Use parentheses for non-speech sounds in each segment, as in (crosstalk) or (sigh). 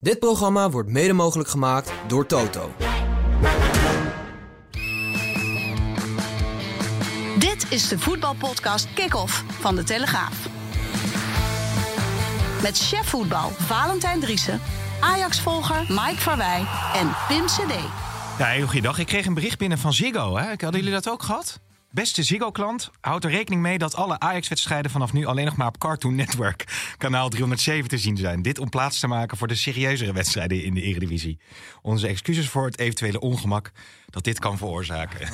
Dit programma wordt mede mogelijk gemaakt door Toto. Dit is de voetbalpodcast Kick-Off van De Telegraaf. Met chef voetbal Valentijn Driessen, Ajax-volger Mike Verwij en Pim CD. Ja, heel goeiedag. Ik kreeg een bericht binnen van Ziggo. Hè? Hadden jullie dat ook gehad? Beste Ziggo-klant, houd er rekening mee dat alle Ajax-wedstrijden vanaf nu alleen nog maar op Cartoon Network (laughs) kanaal 307 te zien zijn. Dit om plaats te maken voor de serieuzere wedstrijden in de Eredivisie. Onze excuses voor het eventuele ongemak dat dit kan veroorzaken. (laughs)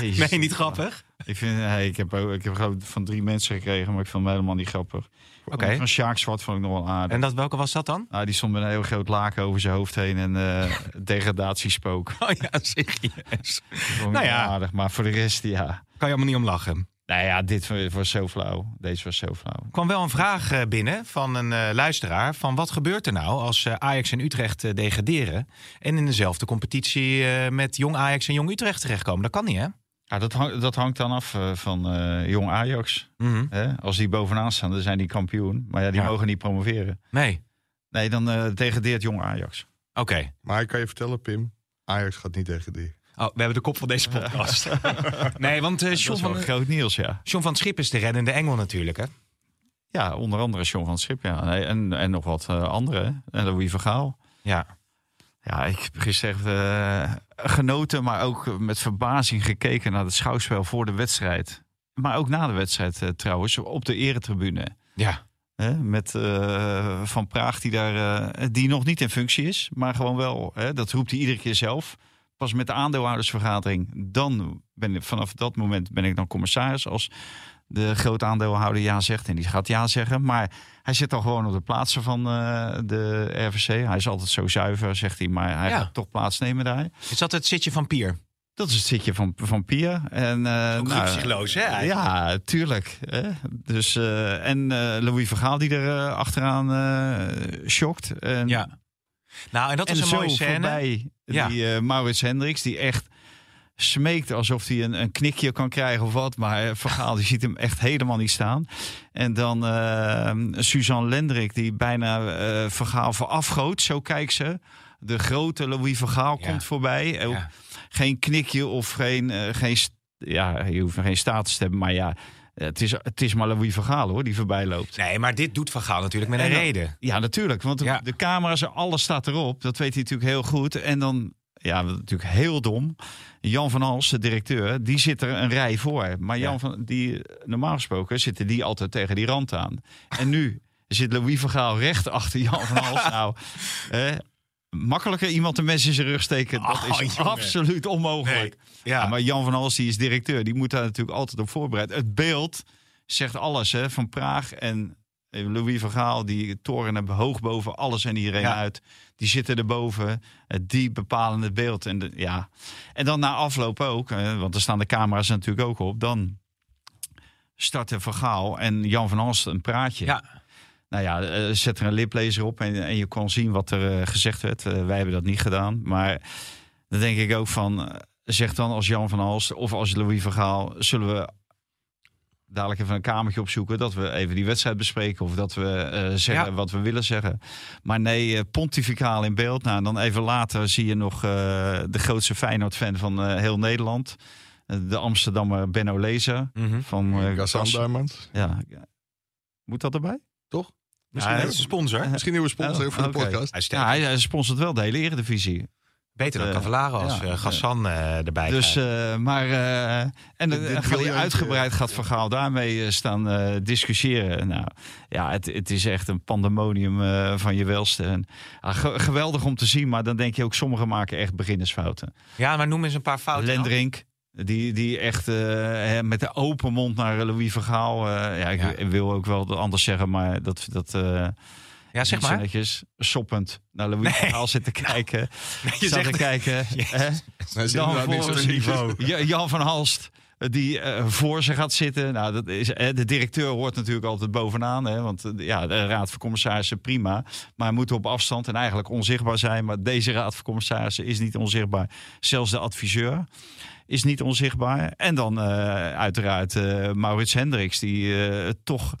Jezus. Nee, niet grappig? Ik, vind, hey, ik heb, ook, ik heb gewoon van drie mensen gekregen, maar ik vond hem helemaal niet grappig. Oké. Van Sjaak Zwart vond ik nog wel aardig. En dat, welke was dat dan? Nou, die stond met een heel groot laken over zijn hoofd heen en eh (laughs) degradatiespook. Oh ja, vond ik Nou ja. aardig, maar voor de rest, ja. Kan je allemaal niet om lachen. Nou ja, dit was zo flauw. Deze was zo flauw. Er kwam wel een vraag eh, binnen van een eh, luisteraar. Van wat gebeurt er nou als Ajax en Utrecht degraderen... en in dezelfde competitie met Jong Ajax en Jong Utrecht terechtkomen? Dat kan niet, hè? Ja, dat, hang- dat hangt dan af eh, van eh, jong Ajax. Mhm. Hè? Als die bovenaan staan, dan zijn die kampioen. Maar ja, die Ja. mogen niet promoveren. Nee. Nee, dan eh degradeert jong Ajax. Oké. Maar ik kan je vertellen, Pim, Ajax gaat niet tegen die. Oh, we hebben de kop van deze podcast. (laughs) nee, want eh Dat John, van, groot nieuws, ja. John van Schip is de reddende engel natuurlijk, hè? Ja, onder andere John van Schip, ja. En, en nog wat eh anderen. En Louis van Gaal. Ja. Ja, ik heb gisteren echt, eh, genoten, maar ook met verbazing gekeken naar het schouwspel voor de wedstrijd. Maar ook na de wedstrijd eh, trouwens, op de eretribune. Ja. Hè, met eh, Van Praag, die, daar, die nog niet in functie is, maar gewoon wel. Hè, dat roept hij iedere keer zelf. Pas met de aandeelhoudersvergadering, dan ben ik, vanaf dat moment ben ik dan commissaris. Als de grote aandeelhouder ja zegt, en die gaat ja zeggen. Maar hij zit dan gewoon op de plaatsen van eh, de RVC. Hij is altijd zo zuiver, zegt hij, maar hij Ja. gaat toch plaatsnemen daar. Is dat het zitje van Pier? Dat is het zitje van, van Pia. En, Ook nou, hè? eigenlijk? ja, tuurlijk. Hè? Dus, eh, en eh, Louis Vergaal die er achteraan shockt. En, Ja. Nou, en dat en is een mooie scène. voorbij Ja. die Maurits Hendricks, die echt smeekt alsof hij een, een knikje kan krijgen of wat. Maar eh, Vergaal die ziet hem echt helemaal niet staan. En dan eh, Suzanne Lendrik, die bijna eh Vergaal voorafgoot. Zo kijkt ze. De grote Louis Vergaal Ja. komt voorbij. Ook Ja. Geen knikje of geen, eh, geen... Ja, je hoeft geen status te hebben, maar ja... Het is, het is maar Louis Vergaal hoor, die voorbij loopt. Nee, maar dit doet Van Gaal natuurlijk met een En reden. Ja, natuurlijk. Want de, Ja. de camera's alles staat erop. Dat weet hij natuurlijk heel goed. En dan, ja, natuurlijk heel dom. Jan van Hals, de directeur, die zit er een rij voor. Maar Jan Ja. van, die, normaal gesproken zitten die altijd tegen die rand aan. En nu zit Louis van Gaal recht achter Jan van Hals. (laughs) nou, eh, makkelijker iemand een mes in zijn rug steken, dat Oh, is jongen. absoluut onmogelijk. Ja. Ja, maar Jan van Hals, die is directeur, die moet daar natuurlijk altijd op voorbereid. Het beeld zegt alles hè, van Praag en Louis van Gaal, die torenen hoog boven alles en iedereen Ja. uit. Die zitten erboven, die bepalen het beeld. En, de, ja. en dan na afloop ook, eh, want er staan de camera's natuurlijk ook op, dan starten Van Gaal en Jan van Hals een praatje. Ja. Nou ja, eh, zet er een liplezer op en, en je kon zien wat er eh, gezegd werd. Wij hebben dat niet gedaan. Maar dan denk ik ook van, zeg dan als Jan van Halst of als Louis van Gaal, zullen we dadelijk even een kamertje opzoeken, dat we even die wedstrijd bespreken of dat we eh, zeggen Ja. wat we willen zeggen. Maar nee, eh, pontificaal in beeld. Nou, en dan even later zie je nog eh, de grootste Feyenoord-fan van eh, heel Nederland. De Amsterdammer Benno Lezer Mhm. van eh, Diamond. Ja, moet dat erbij? Toch? Misschien Ja, een sponsor. Misschien nieuwe sponsor Oh, voor de podcast. Ja, hij, hij sponsort wel de hele Eredivisie. Beter dan eh, Cavallaro als ja, eh, Gassan eh, erbij Dus, eh, maar, eh, en dan hij je uitgebreid gaat Van Gaal daarmee eh, staan eh, discussiëren. Nou, ja, het, het is echt een pandemonium eh, van je welste. En, ah, ge- geweldig om te zien, maar dan denk je ook, sommigen maken echt beginnersfouten. ja, maar noem eens een paar fouten. Lendrink, die, die echt eh, hè, met de open mond naar Louis van Gaal. eh, ja, ik Ja. ik wil ook wel anders zeggen, maar dat... dat eh, Ja, zeg maar. netjes soppend naar Louis van Gaal zitten (laughs) kijken. (laughs) je Je zegt- te kijken. (laughs) is Dan voor zo'n niveau. Ja, Jan van Halst. eh, Die eh, voor ze gaat zitten. Nou, dat is, eh, de directeur hoort natuurlijk altijd bovenaan. Hè, want ja, de raad van commissarissen prima. Maar hij moet op afstand en eigenlijk onzichtbaar zijn. Maar deze raad van commissarissen is niet onzichtbaar. Zelfs de adviseur is niet onzichtbaar. En dan eh, uiteraard eh, Maurits Hendricks. Die eh, toch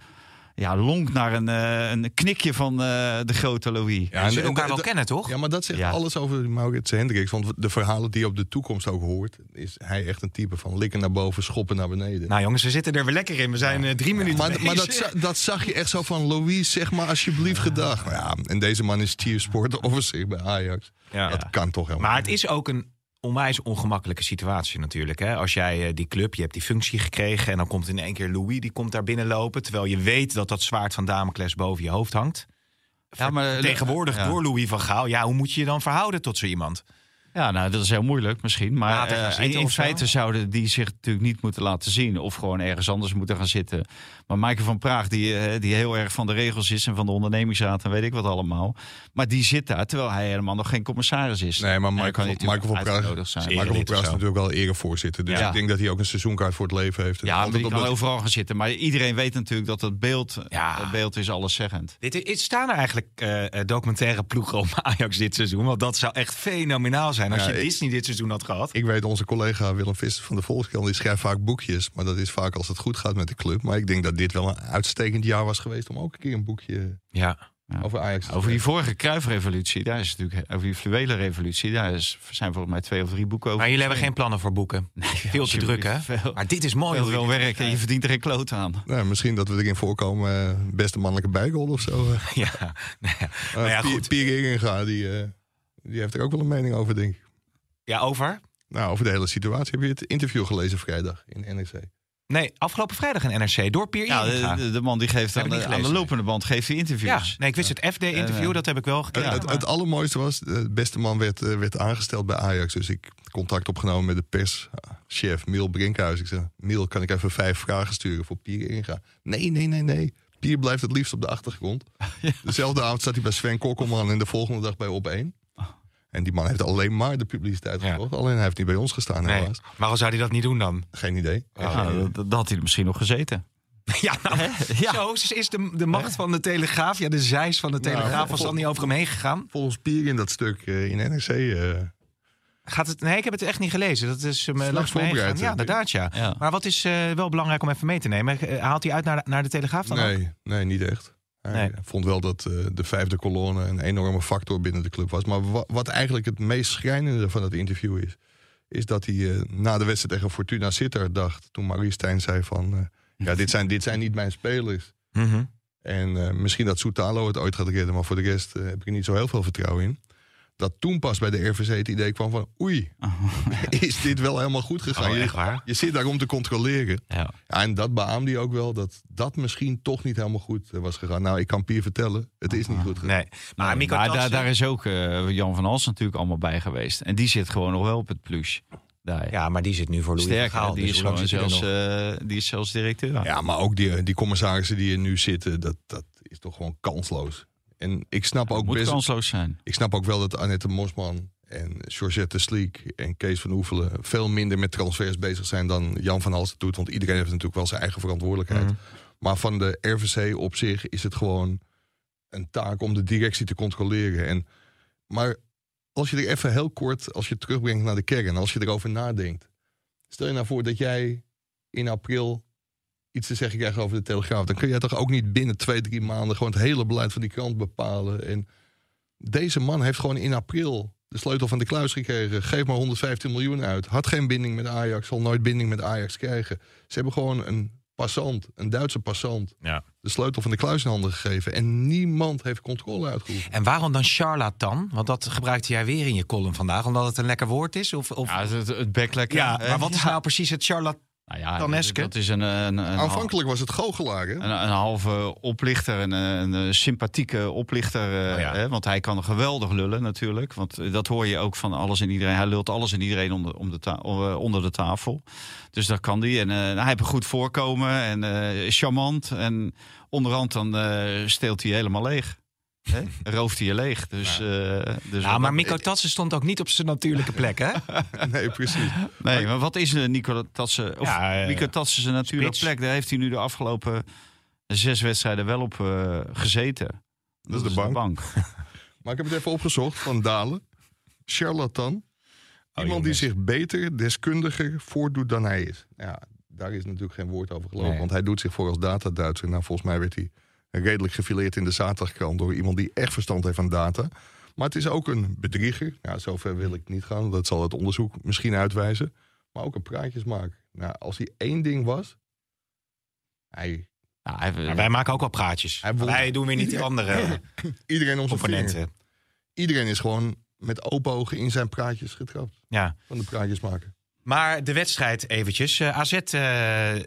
ja, lonkt naar een, eh, een knikje van eh, de grote Louis. Ja, ze zullen en- elkaar en- wel en- kennen, toch? Ja, maar dat zegt Ja. alles over Maurits Hendricks. Want de verhalen die je op de toekomst ook hoort... is hij echt een type van likken naar boven, schoppen naar beneden. Nou jongens, we zitten er weer lekker in. We zijn eh, drie minuten maar maar dat, dat zag je echt zo van... Louis, zeg maar alsjeblieft gedag. Maar ja, en deze man is chief sport (laughs) officer bij Ajax. Ja. Dat kan toch helemaal Maar het is ook een onwijs ongemakkelijke situatie natuurlijk. Hè? Als jij eh, die club, je hebt die functie gekregen... en dan komt in één keer Louis, die komt daar binnenlopen... terwijl je weet dat dat zwaard van Damocles boven je hoofd hangt. Ja, maar, Tegenwoordig ja. door Louis van Gaal. Ja, hoe moet je je dan verhouden tot zo iemand? Ja, nou, dat is heel moeilijk misschien. Maar eh, in, in of zo? feite zouden die zich natuurlijk niet moeten laten zien. Of gewoon ergens anders moeten gaan zitten. Maar Maaike van Praag, die, eh, die heel erg van de regels is... en van de ondernemingsraad en weet ik wat allemaal. Maar die zit daar, terwijl hij helemaal nog geen commissaris is. Nee, maar Michael, kan Michael van Praag. Michael van Praag is natuurlijk wel erevoorzitter. Dus Ja. ik denk dat hij ook een seizoenkaart voor het leven heeft. Ja, die kan dat- overal gaan zitten. Maar iedereen weet natuurlijk dat het beeld, Ja. het beeld is alleszeggend. Dit, is- staan er eigenlijk eh, eh, documentaire ploegen om (laughs) Ajax dit seizoen? Want dat zou echt fenomenaal zijn als Ja, je ik- Disney dit seizoen had gehad. Ik weet, onze collega Willem Visser van de Volkskrant... die schrijft vaak boekjes. Maar dat is vaak als het goed gaat met de club. Maar ik denk dat dit wel een uitstekend jaar was geweest... om ook een keer een boekje Ja. over Ajax te Over die vorige Kruifrevolutie, daar is natuurlijk over die fluwele revolutie, daar is, zijn volgens mij twee of drie boeken over. Maar jullie hebben geen plannen voor boeken. Veel te druk, hè? veel- maar dit is mooi. Heel veel dit werk en je verdient er geen kloot aan. Nou, misschien dat we erin voorkomen. eh, beste mannelijke bijgoal of zo. eh. (laughs) Ja, nou ja, nou ja, Pier- goed. Pierre Ingenga, die, eh, die heeft er ook wel een mening over, denk ik. Ja, over? Nou, over de hele situatie. Heb je het interview gelezen vrijdag in NRC? Nee, afgelopen vrijdag in NRC door Pier Ja, Inga. de, de, de man die geeft aan aan de lopende band geeft hij Ja, interviews. nee, ik wist het FD-interview, dat heb ik wel gekeken. het, maar- het allermooiste was, de beste man werd, eh, werd aangesteld bij Ajax. Dus ik contact opgenomen met de perschef Miel Brinkhuis. Ik zei, Miel, kan ik even vijf vragen sturen voor Pierre Inga? Nee, nee, nee, nee. Pierre blijft het liefst op de achtergrond. (laughs) Dezelfde avond zat hij bij Sven Kokkelman en de volgende dag bij Op 1. En die man heeft alleen maar de publiciteit Ja. gevolgd. Alleen hij heeft niet bij ons gestaan nee. helaas. Waarom zou hij dat niet doen dan? Geen idee. Ja, dat, had hij er misschien nog gezeten. (laughs) Ja, nou, Ja. zo is de, de macht van de Telegraaf. Ja, de zeis van de Telegraaf Nou, was vol- dan niet over hem heen gegaan. Volgens Pierre in dat stuk eh, in NRC... eh, Gaat het, nee, ik heb het echt niet gelezen. Dat is hem eh, langs voorbereid, Ja, inderdaad, ja. Ja. Maar wat is wel belangrijk om even mee te nemen? Haalt hij uit naar de, naar de Telegraaf dan ook? Nee, nee, niet echt. Hij Nee. vond wel dat eh, de vijfde kolonne een enorme factor binnen de club was. Maar wa- wat eigenlijk het meest schrijnende van het interview is... is dat hij eh, na de wedstrijd tegen Fortuna Sittard dacht... toen Marie Stijn zei van... eh, ja, dit zijn, dit zijn niet mijn spelers. Mhm. En misschien dat Soutalo het ooit gaat redden... maar voor de rest heb ik er niet zo heel veel vertrouwen in. Dat toen pas bij de RVC het idee kwam van... oei, is dit wel helemaal goed gegaan? Oh, je, echt waar? je zit daar om te controleren. Ja. Ja, en dat beaamde hij ook wel, dat dat misschien toch niet helemaal goed eh, was gegaan. Nou, ik kan Pier vertellen, het is niet goed gegaan. Nee. Maar daar, is ook eh, Jan van Als natuurlijk allemaal bij geweest. En die zit gewoon nog wel op het plus. Daar. Ja, maar die zit nu voor Louis Sterker, die, dus is er zelfs, eh, die is zelfs directeur. Ja, maar ook die, die commissarissen die er nu zitten, dat, dat is toch gewoon kansloos. En ik snap, ook moet best, kansloos zijn. ik snap ook wel dat Annette Mosman en Georgette Sleek en Kees van Oefelen veel minder met transfers bezig zijn dan Jan van Halsen doet. Want iedereen heeft natuurlijk wel zijn eigen verantwoordelijkheid. Mhm. Maar van de RVC op zich is het gewoon een taak om de directie te controleren. En, maar als je er even heel kort, als je het terugbrengt naar de kern, als je erover nadenkt. Stel je nou voor dat jij in april iets te zeggen krijgt over de Telegraaf. Dan kun jij toch ook niet binnen twee, drie maanden gewoon het hele beleid van die krant bepalen. En deze man heeft gewoon in april de sleutel van de kluis gekregen. Geef maar 115 miljoen uit. Had geen binding met Ajax, zal nooit binding met Ajax krijgen. Ze hebben gewoon een passant, een Duitse passant, Ja. de sleutel van de kluis in handen gegeven. En niemand heeft controle uitgeoefend. En waarom dan charlatan? Want dat gebruikte jij weer in je column vandaag. Omdat het een lekker woord is? Of, of... Ja, het, het beklekken. Ja, hè? maar wat is nou precies het charlatan? Nou ja, Daneske? dat is een, een, een, Aanvankelijk was het goochelaar, hè? Een, een halve oplichter, een, een, sympathieke oplichter. eh, Oh ja. hè, want hij kan geweldig lullen natuurlijk. Want dat hoor je ook van alles en iedereen. Hij lult alles en iedereen onder, om de, ta- eh, onder de tafel. Dus dat kan die. En eh, hij heeft een goed voorkomen en charmant. En onderhand dan steelt hij helemaal leeg. Hè, rooft hij je leeg. Dus, eh, dus Ja, maar Miko Tatsen stond ook niet op zijn natuurlijke plek, hè? (laughs) Nee, precies. Nee, maar wat is een Nico Tatsen? Of Ja, eh, Nico Tatsen zijn natuurlijke spits. plek? Daar heeft hij nu de afgelopen zes wedstrijden wel op eh, gezeten. Dat is de bank. (laughs) Maar ik heb het even opgezocht van Dalen. Charlatan. Iemand die zich beter, deskundiger voordoet dan hij is. Ja, daar is natuurlijk geen woord over gelopen. Nee. Want hij doet zich voor als data-Duitser. Nou, volgens mij werd hij redelijk gefileerd in de zaterdagkrant... door iemand die echt verstand heeft van data. Maar het is ook een bedrieger. Ja, zover wil ik niet gaan. Dat zal het onderzoek misschien uitwijzen. Maar ook een praatjesmaker. Nou, als hij één ding was... Hij, Ja, hij- Maar wij maken ook wel praatjes. Hij won- Wij doen weer niet die andere (laughs) iedereen om zijn. Iedereen is gewoon met open ogen in zijn praatjes getrapt. Ja. Van de praatjesmaker. Maar de wedstrijd eventjes. Eh, AZ, eh,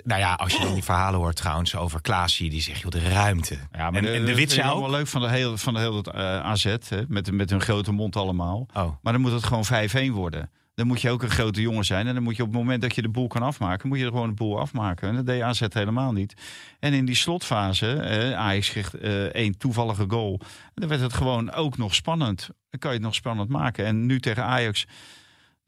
nou ja, als je dan die verhalen hoort trouwens over Klaasie, die zegt, joh, de ruimte. Ja, en, en de allemaal ook... leuk van de hele, van de hele eh, AZ, hè, met, met hun grote mond allemaal. Oh, Maar dan moet het gewoon 5-1 worden. Dan moet je ook een grote jongen zijn. En dan moet je op het moment dat je de boel kan afmaken, moet je er gewoon de boel afmaken. En dat deed AZ helemaal niet. En in die slotfase, eh, Ajax kreeg eh, één toevallige goal. En dan werd het gewoon ook nog spannend. Dan kan je het nog spannend maken. En nu tegen Ajax,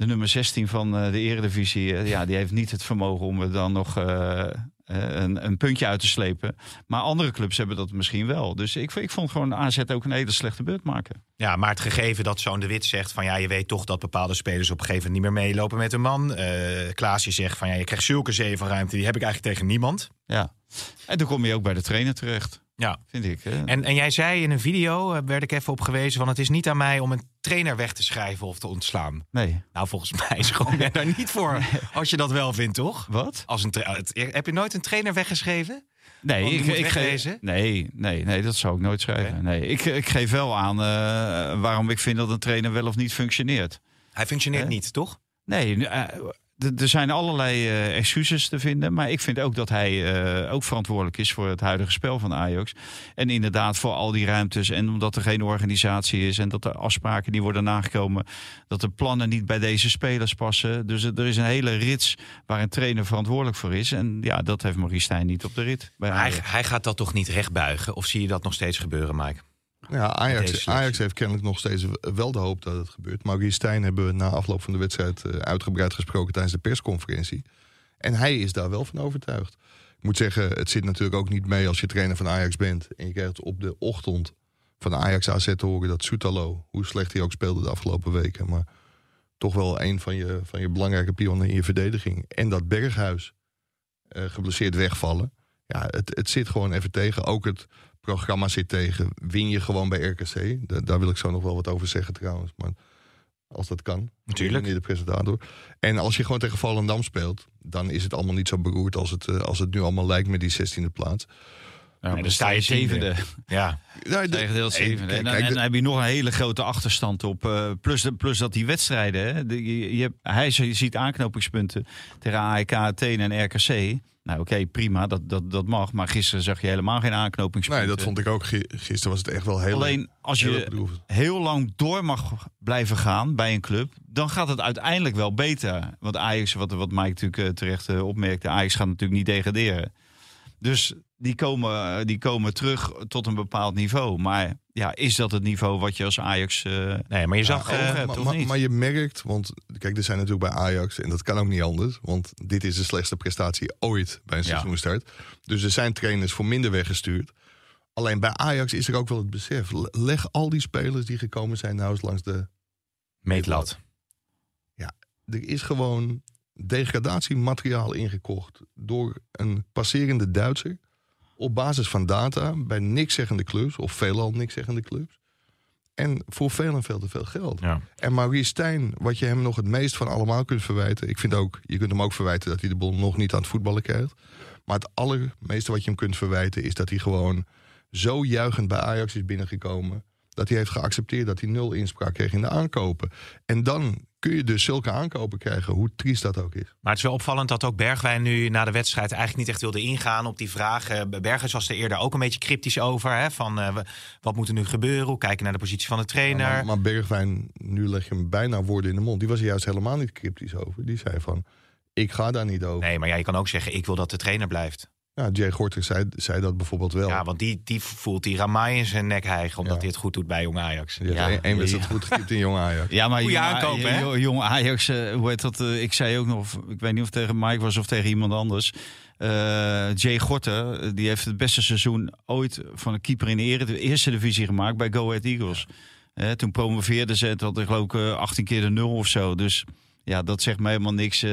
de nummer 16 van eh, de Eredivisie, eh, ja, die heeft niet het vermogen om er dan nog eh, een, een puntje uit te slepen. Maar andere clubs hebben dat misschien wel. Dus ik, ik vond gewoon AZ ook een hele slechte beurt maken. Ja, maar het gegeven dat zo'n de Wit zegt van ja, je weet toch dat bepaalde spelers op een gegeven moment niet meer meelopen met een man. Eh Klaasje zegt van ja, je krijgt zulke zee van ruimte, die heb ik eigenlijk tegen niemand. Ja. En dan kom je ook bij de trainer terecht, Ja. vind ik. Hè? En, en jij zei in een video, eh, werd ik even op gewezen, van het is niet aan mij om een trainer weg te schrijven of te ontslaan. Nee. Nou, volgens mij is gewoon daar niet voor, als je dat wel vindt, toch? Wat? Als een het- heb je nooit een trainer weggeschreven? Nee, ik, ik geef, nee, nee, nee, dat zou ik nooit schrijven. Nee, ik, ik geef wel aan eh, waarom ik vind dat een trainer wel of niet functioneert. Hij functioneert niet, toch? Nee, eh, er zijn allerlei eh, excuses te vinden. Maar ik vind ook dat hij eh, ook verantwoordelijk is voor het huidige spel van Ajax. En inderdaad voor al die ruimtes. En omdat er geen organisatie is. En dat de afspraken die worden nagekomen. Dat de plannen niet bij deze spelers passen. Dus er is een hele rits waar een trainer verantwoordelijk voor is. En ja, dat heeft Maurice Stijn niet op de rit. Bij hij, hij gaat dat toch niet rechtbuigen? Of zie je dat nog steeds gebeuren, Mike? Ja, Ajax. Ajax heeft kennelijk nog steeds wel de hoop dat het gebeurt. Maurice Stijn hebben we na afloop van de wedstrijd eh, uitgebreid gesproken tijdens de persconferentie. En hij is daar wel van overtuigd. Ik moet zeggen, het zit natuurlijk ook niet mee als je trainer van Ajax bent. En je krijgt op de ochtend van Ajax AZ te horen dat Soetalo, hoe slecht hij ook speelde de afgelopen weken, maar toch wel een van je, van je belangrijke pionnen in je verdediging. En dat Berghuis eh, geblesseerd wegvallen. Ja, het, het zit gewoon even tegen. Ook het programma zit tegen. Win je gewoon bij RKC. Da- daar wil ik zo nog wel wat over zeggen trouwens. Maar als dat kan. Natuurlijk. Meneer de presentator. En als je gewoon tegen Volendam speelt... dan is het allemaal niet zo beroerd als het, eh, als het nu allemaal lijkt met die 16e plaats. Ja, dan sta je zevende. Ja, Ja, de- Tegendeeld Nee, zevende. En dan, en heb je nog een hele grote achterstand op. eh, plus, de- plus dat die wedstrijden. Hè, de- je, hij je ziet aanknopingspunten tegen AEK, Athene en RKC. Nou oké, prima, dat, dat, dat mag. Maar gisteren zag je helemaal geen aanknopingspunten. Nee, dat vond ik ook. Gi- Gisteren was het echt wel heel Alleen als heel je heel lang door mag blijven gaan bij een club, dan gaat het uiteindelijk wel beter. Want Ajax, wat, wat Mike natuurlijk eh, terecht eh, opmerkte, Ajax gaat natuurlijk niet degraderen. Dus die komen, die komen terug tot een bepaald niveau. Maar ja, is dat het niveau wat je als Ajax eh nee, maar je zag... Ja, eh, ogen. maar, toch maar- niet? maar je merkt, want kijk, er zijn natuurlijk bij Ajax, en dat kan ook niet anders, want dit is de slechtste prestatie ooit bij een Ja. seizoenstart. Dus er zijn trainers voor minder weggestuurd. Alleen bij Ajax is er ook wel het besef. le- Leg al die spelers die gekomen zijn nou eens langs de. meetlat. Er is gewoon degradatiemateriaal ingekocht door een passerende Duitser. Op basis van data bij niks zeggende clubs, of veelal niks zeggende clubs. En voor veel en veel te veel geld. Ja. En Maurice Stijn, wat je hem nog het meest van allemaal kunt verwijten. Ik vind ook, je kunt hem ook verwijten dat hij de bal nog niet aan het voetballen krijgt. Maar het allermeeste wat je hem kunt verwijten is dat hij gewoon zo juichend bij Ajax is binnengekomen. Dat hij heeft geaccepteerd dat hij nul inspraak kreeg in de aankopen. En dan kun je dus zulke aankopen krijgen, hoe triest dat ook is. Maar het is wel opvallend dat ook Bergwijn nu na de wedstrijd eigenlijk niet echt wilde ingaan op die vragen. Berghuis was er eerder ook een beetje cryptisch over. Hè, van eh, w- wat moet er nu gebeuren? Hoe kijken naar de positie van de trainer? Maar, maar Bergwijn, nu leg je hem bijna woorden in de mond. Die was er juist helemaal niet cryptisch over. Die zei van, ik ga daar niet over. Nee, maar ja, je kan ook zeggen, ik wil dat de trainer blijft. Ja, Jay Gorter zei, zei dat bijvoorbeeld wel. Ja, want die, die voelt die Ramai in zijn nek hijgen... omdat Ja. hij het goed doet bij Jong Ajax. Ja, één- één wedstrijd ja. goed gekiept in Jong Ajax. Ja, maar Goeie jong, aankoop, hè? jong- jong Ajax, eh, hoe heet dat? eh, ik zei ook nog, of- ik weet niet of het tegen Mike was of tegen iemand anders. Eh, Jay Gorten, eh, die heeft het beste seizoen ooit van een keeper in de, ere- de eerste divisie gemaakt bij Go Ahead Eagles. Toen promoveerde ze, het had ik geloof ik eh, 18 keer de nul of zo. Dus ja, dat zegt me helemaal niks.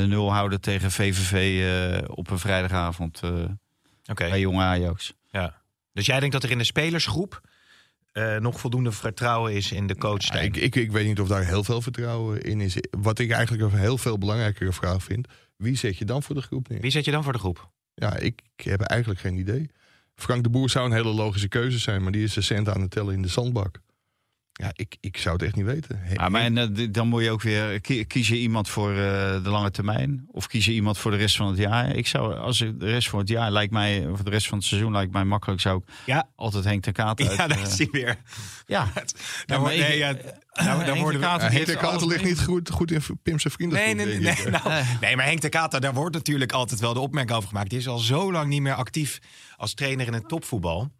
De nul houden tegen VVV eh, op een vrijdagavond eh, Oké, bij Jong Ajax. ja. Dus jij denkt dat er in de spelersgroep... eh, nog voldoende vertrouwen is in de coach Ja, ik, ik, ik weet niet of daar heel veel vertrouwen in is. Wat ik eigenlijk een heel veel belangrijkere vraag vind. Wie zet je dan voor de groep neer? Wie zet je dan voor de groep? Ja, ik, ik heb eigenlijk geen idee. Frank de Boer zou een hele logische keuze zijn, maar die is de cent aan het tellen in de zandbak. Ja, ik, ik zou het echt niet weten. He- Ja, maar en, eh, dan moet je ook weer kie- kies je iemand voor eh, de lange termijn of kies je iemand voor de rest van het jaar. Ik zou als ik de rest van het jaar lijkt mij of de rest van het seizoen lijkt mij makkelijk zou ik Ja. altijd Henk de Kaat (laughs) uit. Ja, daar eh, is hij weer. ja. (laughs) Daar maar wordt- ik- nee, ja, eh, nou, de worden we- die Henk de Kater ligt niet goed, goed in Pim's vrienden. Nee, nee, nee, nee, nou, nee, maar Henk de Kater, daar wordt natuurlijk altijd wel de opmerking over gemaakt. Die is al zo lang niet meer actief als trainer in het topvoetbal.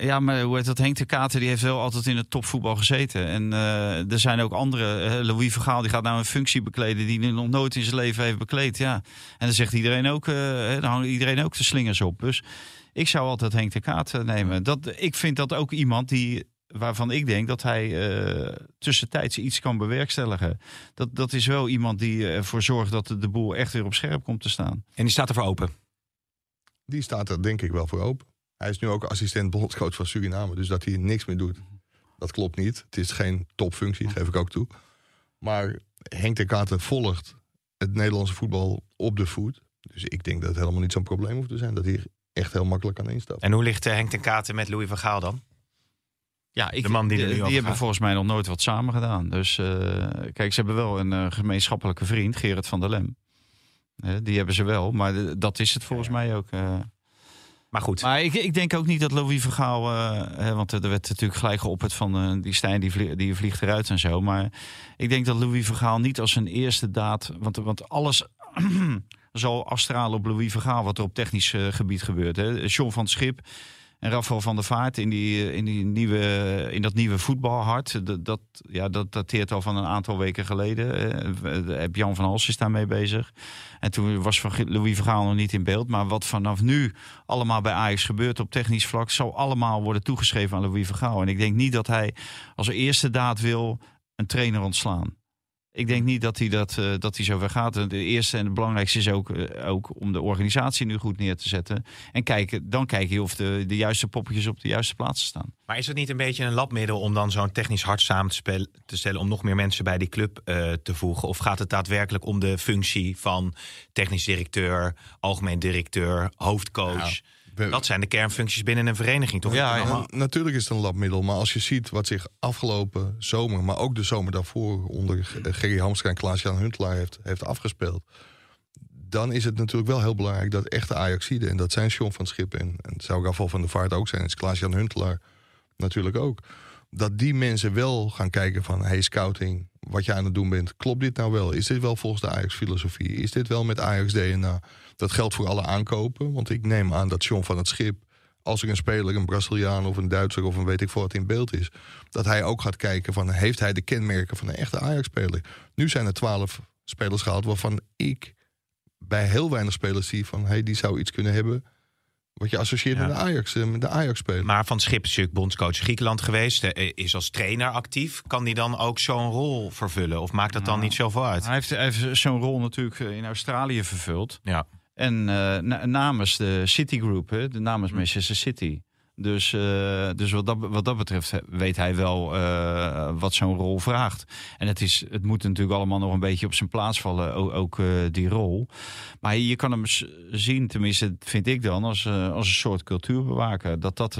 Ja, maar hoe heet dat? Henk de Kater die heeft wel altijd in het topvoetbal gezeten. En eh, er zijn ook andere. eh, Louis Vergaal die gaat nou een functie bekleden die hij nog nooit in zijn leven heeft bekleed. Ja. En dan zegt iedereen ook, eh, hè, dan hangt iedereen ook de slingers op. Dus ik zou altijd Henk de Kater nemen. Dat, ik vind dat ook iemand die waarvan ik denk dat hij eh, tussentijds iets kan bewerkstelligen. Dat, dat is wel iemand die ervoor zorgt dat de, de boel echt weer op scherp komt te staan. En die staat ervoor open. Die staat er denk ik wel voor open. Hij is nu ook assistent bondscoach van Suriname, dus dat hij niks meer doet. Dat klopt niet. Het is geen topfunctie, dat geef ik ook toe. Maar Henk de Kater volgt het Nederlandse voetbal op de voet. Dus ik denk dat het helemaal niet zo'n probleem hoeft te zijn. Dat hij echt heel makkelijk kan instappen. En hoe ligt eh, Henk ten Katen met Louis van Gaal dan? Ja, ik, De man die er nu over hebben gaat. volgens mij nog nooit wat samen gedaan. Dus eh, kijk, ze hebben wel een eh, gemeenschappelijke vriend, Gerrit van der Lem. Die hebben ze wel, maar dat is het volgens mij ook. Maar goed, Maar ik, ik denk ook niet dat Louis Vergaal, eh, want er werd natuurlijk gelijk geopperd van eh, die Stijn die, vlie- die vliegt eruit en zo. Maar ik denk dat Louis Vergaal niet als een eerste daad, want, want alles (clears throat) zal afstralen op Louis Vergaal wat er op technisch eh, gebied gebeurt. Hè. John van Schip en Rafael van der Vaart in, die, eh, in, die nieuwe, in dat nieuwe voetbalhart. Dat, ja, dat dateert al van een aantal weken geleden. Eh, Jan van Hals is daarmee bezig. En toen was Louis Vergaal nog niet in beeld. Maar wat vanaf nu allemaal bij Ajax gebeurt op technisch vlak... zal allemaal worden toegeschreven aan Louis Vergaal. En ik denk niet dat hij als eerste daad wil een trainer ontslaan. Ik denk niet dat hij, dat, eh, dat hij zover gaat. De eerste en het belangrijkste is ook, eh, ook om de organisatie nu goed neer te zetten. En kijken, dan kijk je of de, de juiste poppetjes op de juiste plaatsen staan. maar is het niet een beetje een labmiddel om dan zo'n technisch hart samen te, spel- te stellen... om nog meer mensen bij die club eh, te voegen? Of gaat het daadwerkelijk om de functie van technisch directeur, algemeen directeur, hoofdcoach? We- Dat zijn de kernfuncties binnen een vereniging, toch? Ja, Ja, natuurlijk is het een labmiddel, maar als je ziet wat zich afgelopen zomer, maar ook de zomer daarvoor onder G- Gerry Hamstra en Klaas-Jan Huntelaar heeft, heeft afgespeeld, dan is het natuurlijk wel heel belangrijk dat echte Ajaxiden, en dat zijn John van Schip en, en het zou Rafael van der Vaart ook zijn, is Klaas-Jan Huntelaar natuurlijk ook, dat die mensen wel gaan kijken van, hey scouting, wat je aan het doen bent, klopt dit nou wel? Is dit wel volgens de Ajax-filosofie? Is dit wel met Ajax-DNA? Dat geldt voor alle aankopen, want ik neem aan dat John van het Schip als er een speler, een Braziliaan of een Duitser of een weet ik veel wat in beeld is, dat hij ook gaat kijken van heeft hij de kenmerken van een echte Ajax-speler. Nu zijn er twaalf spelers gehaald waarvan ik bij heel weinig spelers zie van hey, die zou iets kunnen hebben wat je associeert Ja. met de Ajax, eh, met de Ajax-speler. Maar Van Schip is natuurlijk bondscoach Griekenland geweest. eh, Is als trainer actief. Kan die dan ook zo'n rol vervullen? Of maakt dat dan Nou, niet zoveel uit? Hij heeft, heeft zo'n rol natuurlijk eh, in Australië vervuld. Ja. En eh, na- namens de Citigroup, hè, de namens Manchester City. Dus, eh, dus wat, dat, wat dat betreft weet hij wel eh, wat zo'n rol vraagt. En het, is, het moet natuurlijk allemaal nog een beetje op zijn plaats vallen, ook, ook die rol. Maar je kan hem zien, tenminste vind ik dan, als, als een soort cultuurbewaker. Dat dat,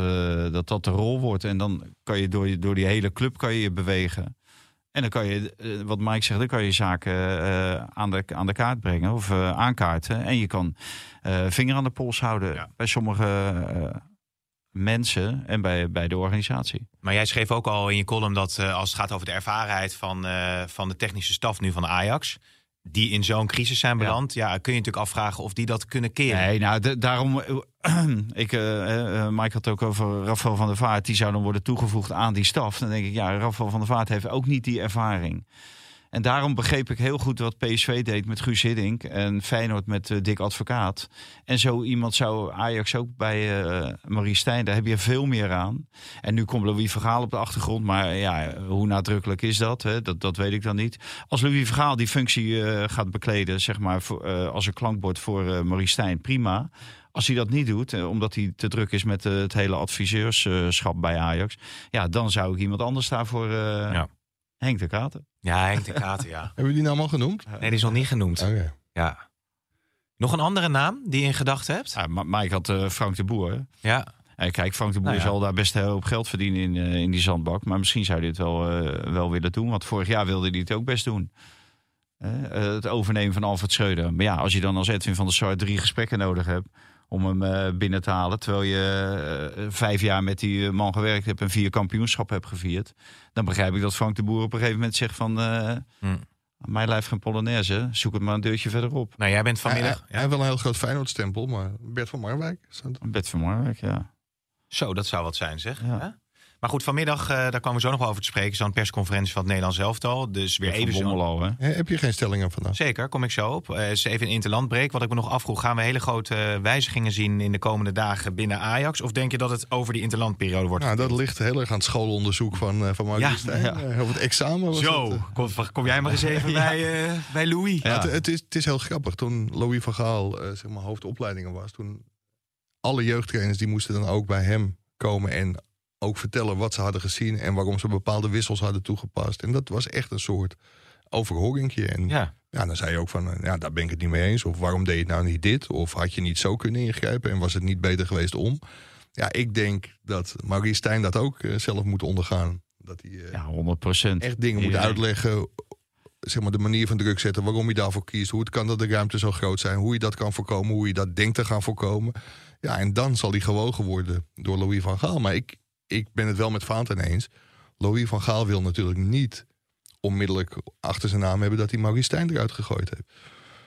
dat dat de rol wordt. En dan kan je door, door die hele club kan je je bewegen. En dan kan je, eh, wat Mike zegt, dan kan je zaken eh, aan, de, aan de kaart brengen of eh, aankaarten. En je kan vinger aan de pols houden Ja. bij sommige mensen en bij, bij de organisatie. Maar jij schreef ook al in je column dat als het gaat over de ervarenheid van, van de technische staf nu van Ajax. Die in zo'n crisis zijn beland, ja. kun je natuurlijk afvragen of die dat kunnen keren. Nee, nou, daarom. (clears throat) ik, eh, eh, Mike had het ook over Rafael van der Vaart. Die zou dan worden toegevoegd aan die staf. Dan denk ik, ja, Rafael van der Vaart heeft ook niet die ervaring. En daarom begreep ik heel goed wat PSV deed met Guus Hiddink en Feyenoord met eh, Dick Advocaat. En zo iemand zou Ajax ook bij eh, Marie Stijn, daar heb je veel meer aan. En nu komt Louis Vergaal op de achtergrond, maar ja, hoe nadrukkelijk is dat? Hè? Dat, dat weet ik dan niet. Als Louis Vergaal die functie eh, gaat bekleden, zeg maar, voor, als een klankbord voor Marie Stijn, prima. Als hij dat niet doet, omdat hij te druk is met het hele adviseurschap bij Ajax, ja, dan zou ik iemand anders daarvoor. Henk de Katen. Ja, Henk de Katen, ja. (laughs) Hebben we die naam al genoemd? Nee, die is nog niet genoemd. Oké. Ja. Nog een andere naam die je in gedachten hebt? Ja, maar Mike had eh, Frank de Boer. Ja. En kijk, Frank de Boer Nou ja. zal daar best een hoop geld verdienen in, eh, in die zandbak. Maar misschien zou hij het wel, eh, wel willen doen. Want vorig jaar wilde hij het ook best doen. Eh, eh, het overnemen van Alfred Schreuder. Maar ja, als je dan als Edwin van der Sar drie gesprekken nodig hebt om hem eh, binnen te halen. Terwijl je eh, vijf jaar met die eh, man gewerkt hebt en vier kampioenschap hebt gevierd. Dan begrijp ik dat Frank de Boer op een gegeven moment zegt van... eh Hm. Mijn lijf geen Polonaise, zoek het maar een deurtje verderop. Nou, jij bent Hij, vanmiddag... hij- hij heeft wel een heel groot Feyenoord-stempel, maar Bert van Marwijk. Bed van Marwijk, ja. Zo, dat zou wat zijn, zeg. Ja. Maar goed, vanmiddag, eh, daar komen we zo nog wel over te spreken... is dan een persconferentie van het Nederlands elftal. Dus weer Even. Bommelo, hè? Heb je geen stellingen vandaag? Zeker, kom ik zo op. Eh is even een interlandbreek. Wat ik me nog afvroeg, gaan we hele grote eh, wijzigingen zien... in de komende dagen binnen Ajax? Of denk je dat het over die interlandperiode wordt Nou, dat ligt heel erg aan het schoolonderzoek van, eh van Ja, Stijn. ja. Of het examen was Zo, het, kom, kom jij maar eens even (laughs) bij, eh, bij Louis. Ja. Het, het, is, het is heel grappig. Toen Louis van Gaal zeg maar hoofdopleidingen was, toen alle jeugdtrainers die moesten dan ook bij hem komen en ook vertellen wat ze hadden gezien en waarom ze bepaalde wissels hadden toegepast. En dat was echt een soort overhoringje. En ja. Ja. dan zei je ook van, eh, ja, daar ben ik het niet mee eens. Of waarom deed je nou niet dit? Of had je niet zo kunnen ingrijpen en was het niet beter geweest om? Ja, ik denk dat Maurice Stijn dat ook eh, zelf moet ondergaan. Dat hij eh, Ja, 100 procent. echt dingen moet uitleggen. Zeg maar de manier van druk zetten, waarom je daarvoor kiest, hoe het kan dat de ruimte zo groot zijn, hoe je dat kan voorkomen, hoe je dat denkt te gaan voorkomen. Ja, en dan zal hij gewogen worden door Louis van Gaal. Maar ik, ik ben het wel met Vaanten eens. Louis van Gaal wil natuurlijk niet onmiddellijk achter zijn naam hebben dat hij Maurice Stijn eruit gegooid heeft.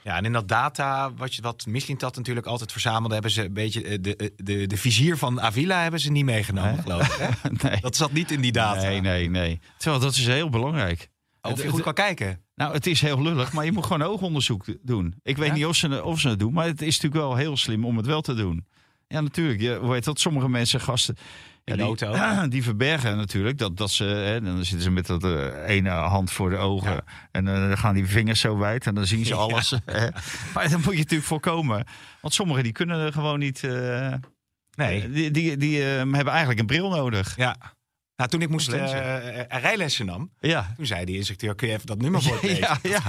Ja, en in dat data, wat, je, wat Mislintat natuurlijk altijd verzamelde... hebben ze een beetje eh, de, de, de, de vizier van Avila hebben ze niet meegenomen, Nee. geloof ik. Hè? (laughs) Nee. Dat zat niet in die data. Nee, nee, nee. Terwijl dat is heel belangrijk. Of je goed kan kijken. Nou, het is heel lullig, maar je moet gewoon (laughs) oogonderzoek doen. Ik weet Ja? niet of ze, of ze het doen, maar het is natuurlijk wel heel slim om het wel te doen. Ja, natuurlijk. Je weet dat sommige mensen, gasten, ja, die, (clears throat) die verbergen natuurlijk dat, dat ze, hè, dan zitten ze met dat eh, ene hand voor de ogen Ja. en eh, dan gaan die vingers zo wijd en dan zien ze (laughs) Ja. alles. hè. Maar dat moet je natuurlijk voorkomen, want sommigen die kunnen er gewoon niet. eh, Nee. Die, die, die hebben eigenlijk een bril nodig. Ja. Nou, toen ik moest lenzen. eh, eh, rijlessen nam, Ja. toen zei die instructeur: kun je even dat nummer voorlezen? Ja, ja.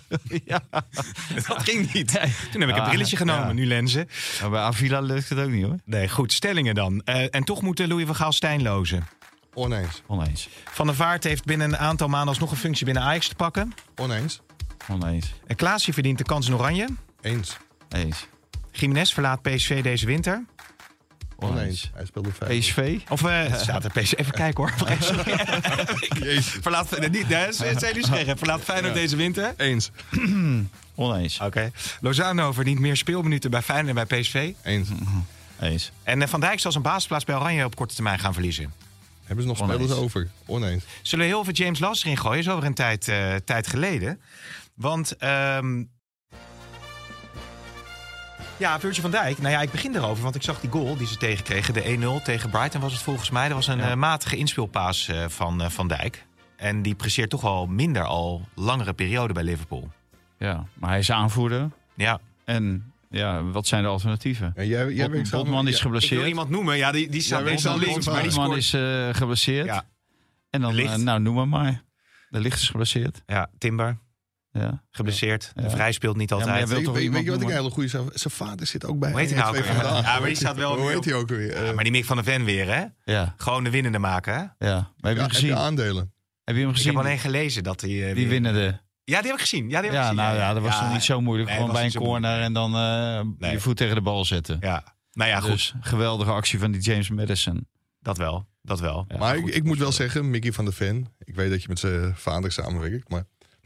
(laughs) ja. (laughs) Dat ging niet. Toen heb ik een Ah, brilletje genomen, ja. nu lenzen. Maar bij Avila lukt het ook niet hoor. Nee, goed, stellingen dan. Eh, en toch moet Louis van Gaal Stijn lozen. Oneens. Oneens. Van der Vaart heeft binnen een aantal maanden alsnog een functie binnen Ajax te pakken. Oneens. Oneens. En Klaasje verdient de kans in oranje. Eens. Eens. Jiménez verlaat PSV deze winter. Oneens. Hij speelde vijf. PSV? Of eh, het staat er PSV. Even kijken hoor. (laughs) Verlaat, eh, niet, nee, zijn nu scherp. Verlaat Feyenoord deze winter. Eens. (clears throat) Oneens. Oké. Lozano verdient meer speelminuten bij Feyenoord en bij PSV. Eens. Eens. En eh, Van Dijk zal zijn basisplaats bij Oranje op korte termijn gaan verliezen. Hebben ze nog Oneens. spelers over? Oneens. Zullen we heel veel James Last erin gooien? is over een tijd, eh, tijd geleden. Want... ehm ja, Virgil van Dijk. Nou ja, ik begin erover, want ik zag die goal die ze tegenkregen. De 1-0 tegen Brighton was het volgens mij. Dat was een eh, matige inspeelpaas eh, van eh, Van Dijk. En die presteert toch al minder al langere periode bij Liverpool. Ja, maar hij is aanvoerder. Ja. En ja, wat zijn de alternatieven? En jij, jij samen- Botman is ja, Ik wil geblesseerd. iemand noemen. Ja, die, die staat Ja, meestal links, maar die Botman scoort... is eh, geblesseerd. Ja, En dan, nou noem maar maar. De licht is geblesseerd. ja, Timber, Ja. geblesseerd. De Ja. Vrij speelt niet altijd. Weet, toch weet, weet iemand je wat ik een hele goede... Zijn zijn vader zit ook bij Hoe heet hij 1 nou en ook 2 weer? Ja, maar die staat wel Hoe weer heet hij ook weer? Ja, maar die Mick van der Ven weer, hè? Ja, Gewoon de winnende maken, hè? ja. Maar heb je ja, hem heb je gezien? aandelen? Heb je hem Ik gezien? heb alleen gelezen dat hij... eh, Die winnende. Ja, die heb ik gezien. Ja, die heb ik Ja, gezien. nou ja, dat was toch niet zo moeilijk. nee, Gewoon bij een corner en dan eh, Nee. je voet tegen de bal zetten. Ja, nou ja, goed. Dus geweldige actie van die James Madison. Dat wel, dat wel. Ja, maar goed. ik, ik moet wel zeggen, Mickey van der Ven... Ik weet dat je met zijn vader samenwerkt, maar...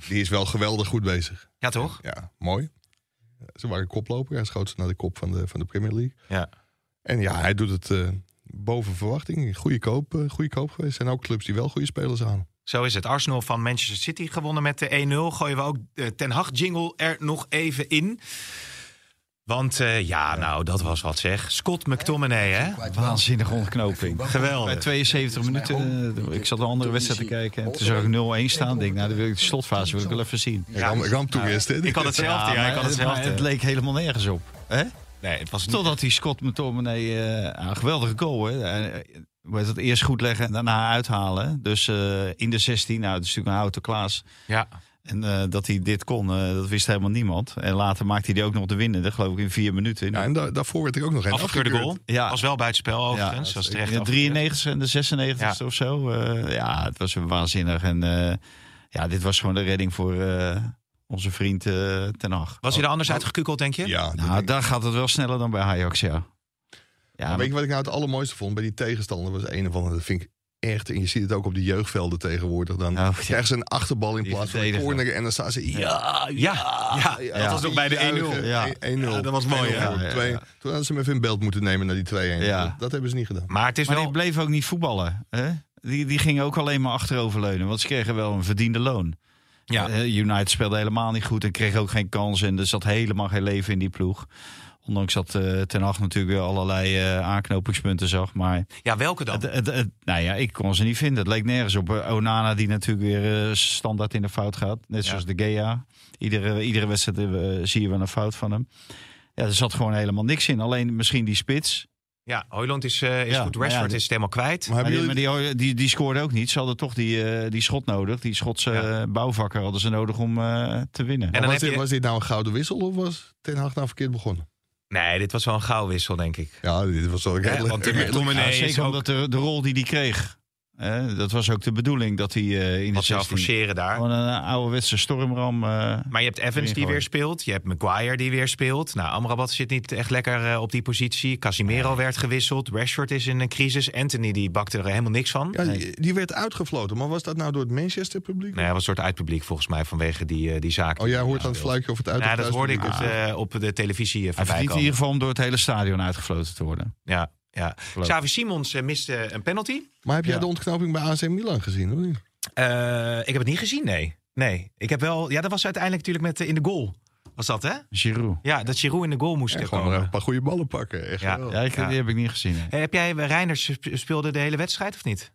Die is wel geweldig goed bezig. Ja, toch? Ja, mooi. Ze waren koploper. Hij schoot ze naar de kop van de, van de Premier League. Ja. En ja, hij doet het eh, boven verwachting. Goede koop, eh, goede koop geweest. Er zijn ook clubs die wel goede spelers aan. Zo is het. Arsenal van Manchester City gewonnen met de 1-0. Gooien we ook de Ten Hag jingle er nog even in. Want eh, ja, nou, dat was wat zeg. Scott McTominay, hè? Waanzinnige ontknoping. Geweldig. Bij 72 minuten, eh, ik zat een andere wedstrijd te kijken. En toen zag ik 0-1 staan. Ik denk, nou, dan wil ik de slotfase wil ik wel even zien. Ik toerist, had hetzelfde, ja. maar ik had het, hetzelfde. het leek helemaal nergens op. Hè? Nee, het was niet... Totdat die Scott McTominay, eh een geweldige goal. Hè? Het, eerst goed leggen en daarna uithalen. Dus eh, in de 16, nou, het is natuurlijk een houten Klaas. Ja, En eh, dat hij dit kon, eh, dat wist helemaal niemand. En later maakte hij die ook nog de winnende, geloof ik, in vier minuten. Ja, en da- daarvoor werd er ook nog een afgekeurde goal. Ja. Was wel buitenspel overigens. Ja, was terecht in de afgekeurd. 93 en de 96 of zo. eh, ja, het was waanzinnig. En eh, ja, dit was gewoon de redding voor eh, onze vriend eh Ten Hag. Was hij er anders uitgekukeld, denk je? Ja, Nou, denk ik. daar gaat het wel sneller dan bij Ajax, ja. Ja, Maar weet je wat ik nou het allermooiste vond? Bij die tegenstander was een of andere, dat vind ik echt, en je ziet het ook op de jeugdvelden tegenwoordig, dan Oh, ja. krijgen ze een achterbal in Die plaats van een corner en dan staan ze, ja, ja, Ja, ja, dat was ook bij de 1-0. Ja. 1-0. Ja, dat was mooi, 1-0. ja, ja, Twee- ja. Toen hadden ze hem even in beeld moeten nemen naar die 2-1. Ja. Dat, dat hebben ze niet gedaan. Maar het is maar wel... die bleef ook niet voetballen. Hè? Die, die gingen ook alleen maar achteroverleunen. Want ze kregen wel een verdiende loon. Ja. Eh, United speelde helemaal niet goed en kreeg ook geen kans. En er zat helemaal geen leven in die ploeg. Ondanks dat eh, Ten Hag natuurlijk wel allerlei eh, aanknopingspunten zag. Maar Ja, welke dan? het, het, het- nou ja, ik kon ze niet vinden. Het leek nergens op. Eh, Onana die natuurlijk weer standaard in de fout gaat. Net Ja. zoals de Gea. Iedere, iedere wedstrijd zie je wel een fout van hem. Ja, er zat gewoon helemaal niks in. Alleen misschien die spits. Ja, Hoyland is, eh, is Ja, goed. ja, Rashford is het helemaal kwijt. Maar die, jullie, maar die, die, die scoorde ook niet. Ze hadden toch die, eh, die schot nodig. Die Schotse Ja. bouwvakker hadden ze nodig om eh, te winnen. En je- was dit nou een gouden wissel of was Ten Hag nou verkeerd begonnen? Nee, dit was wel een gauwwissel, denk ik. Ja, dit was wel een Ja, redelijk- want de McTominay is ook omdat de, de rol die hij kreeg. Hè, dat was ook de bedoeling dat hij eh, in de wat zou 16 forceren daar. gewoon een ouderwetse stormram. eh, Maar je hebt Evans die weer speelt. Je hebt Maguire die weer speelt. Nou, Amrabat zit niet echt lekker eh, op die positie. Casimiro werd gewisseld. Rashford is in een crisis. Anthony die bakte er helemaal niks van. Ja, die, die werd uitgefloten. Maar was dat nou door het Manchester publiek? Nee, hij was een soort uitpubliek volgens mij vanwege die, eh, die zaak. Oh, jij hoort Ja, aan het fluitje of het uit Ja, of dat hoorde ik op, de- op de televisie eh, hij voorbij verdient in ieder geval om door het hele stadion uitgefloten te worden. Ja, ja. Xavi Simons eh, miste een penalty. Maar heb jij Ja. de ontknoping bij AC Milan gezien? Of niet? Eh, ik heb het niet gezien, nee. Nee, ik heb wel... Ja, dat was uiteindelijk natuurlijk met eh, in de goal. Was dat, hè? Giroud. Ja, dat Giroud in de goal moest Ja, gewoon komen. een paar goede ballen pakken. Echt Ja. wel. Ja, ik, Ja. die heb ik niet gezien. Hey, heb jij Reinders sp- speelde de hele wedstrijd of niet?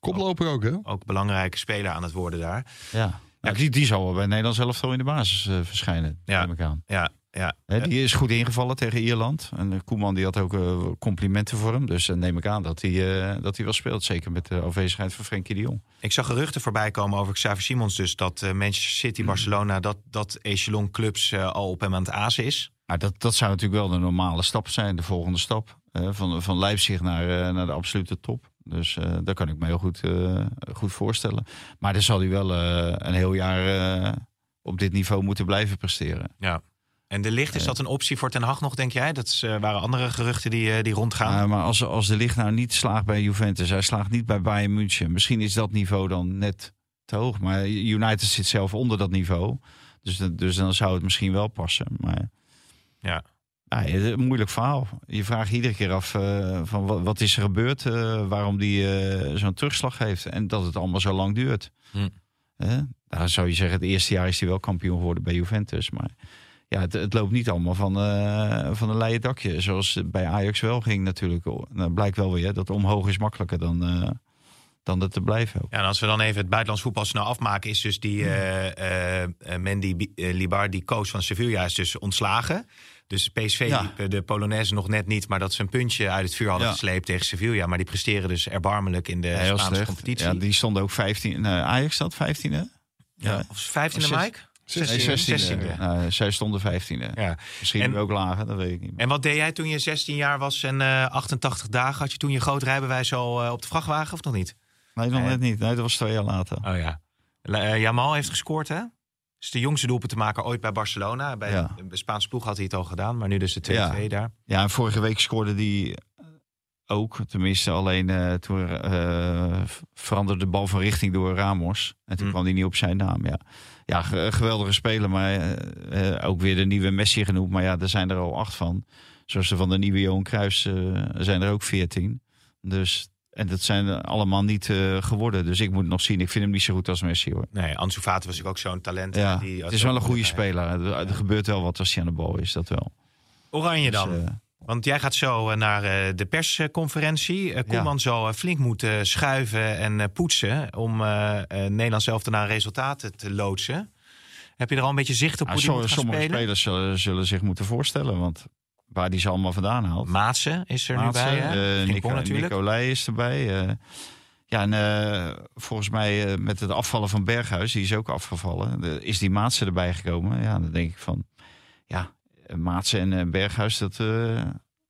Koploper ook, hè? Ook belangrijke speler aan het worden daar. Ja. Nou, die, die zal wel bij Nederland zelf zo in de basis verschijnen. Ja. neem ik aan. Ja, ja. Die is goed ingevallen tegen Ierland. En eh, Koeman die had ook eh, complimenten voor hem. Dus dan neem ik aan dat hij, dat hij wel speelt. Zeker met de afwezigheid van Frenkie de Jong. Ik zag geruchten voorbij komen over Xavi Simons dus... dat Manchester City, Barcelona, dat, dat echelon clubs al op hem aan het azen is. Maar dat, dat zou natuurlijk wel de normale stap zijn. De volgende stap. van, van Leipzig naar, naar de absolute top. Dus daar kan ik me heel goed, goed voorstellen. Maar dan zal hij wel een heel jaar op dit niveau moeten blijven presteren. Ja. En de licht, is dat een optie voor Ten Hag nog, denk jij? Dat eh, waren andere geruchten die, eh, die rondgaan. Uh, maar als, als de licht nou niet slaagt bij Juventus, hij slaagt niet bij Bayern München. Misschien is dat niveau dan net te hoog. Maar United zit zelf onder dat niveau. Dus, dus dan zou het misschien wel passen. Maar Ja. het is een moeilijk verhaal. Je vraagt iedere keer af eh, van wat, wat is er gebeurd, waarom die zo'n terugslag heeft. En dat het allemaal zo lang duurt. Hm. Hè? Daar zou je zeggen, het eerste jaar is hij wel kampioen geworden bij Juventus. Maar ja, het, het, loopt niet allemaal van, eh, van een leien dakje. Zoals bij Ajax wel ging natuurlijk. Oh, nou, blijkt wel weer dat omhoog is makkelijker dan, uh, dan dat te blijven. Ja, en als we dan even het buitenlands voetbal snel afmaken... is dus die uh, Mendy Libar, die coach van Sevilla, is dus ontslagen. Dus PSV ja. de Polonaise nog net niet, maar dat ze een puntje uit het vuur hadden gesleept tegen Sevilla. Maar die presteren dus erbarmelijk in de ja, Spaanse competitie. Ja, die stonden ook 15. Ajax stond 15e. Ja, of 15e, Mike? 16, Ze stond Nou, zij stonden 15e. Ja. Misschien ook lager, dat weet ik niet. En wat deed jij toen je 16 jaar was en eh, uh, 88 dagen? Had je toen je groot rijbewijs al eh, op de vrachtwagen of nog niet? Nee, nog net niet. Nee, dat was twee jaar later. Oh ja. Eh, Jamal heeft gescoord, hè? Is de jongste doelpunt te maken ooit bij Barcelona. Bij ja. de Spaanse ploeg had hij het al gedaan, maar nu dus de 2-2 ja. daar. Ja, en vorige week scoorde die ook. Tenminste, alleen toen veranderde de bal van richting door Ramos. En toen mm. kwam die niet op zijn naam, ja ja ge- geweldige speler. Maar eh, eh, ook weer de nieuwe Messi genoemd. Maar ja, er zijn er al acht van. Zoals de van de nieuwe Johan Cruijff eh, zijn er ook veertien. Dus, en dat zijn allemaal niet geworden. Dus ik moet nog zien. Ik vind hem niet zo goed als Messi hoor. Nee, Ansu Fati was ook zo'n talent. Ja, die het is wel een goede speler. Er, gebeurt wel wat als hij aan de bal is. Dat wel. Oranje dan. Dus, eh, Want jij gaat zo eh, naar eh, de persconferentie. Eh, Koeman zal eh, flink moeten schuiven en poetsen... om Nederland zelf naar resultaten te loodsen. Heb je er al een beetje zicht op gaan sommige spelen? spelers zullen, zullen zich moeten voorstellen. Want waar die ze allemaal vandaan haalt. Maatsen is er Maatsen, nu bij, Frimpong Nico, natuurlijk. Nicolai is erbij. ja, en volgens mij met het afvallen van Berghuis, die is ook afgevallen. De- is die Maatsen erbij gekomen? Ja, dan denk ik van, ja, Maatsen en eh, Berghuis, dat, eh,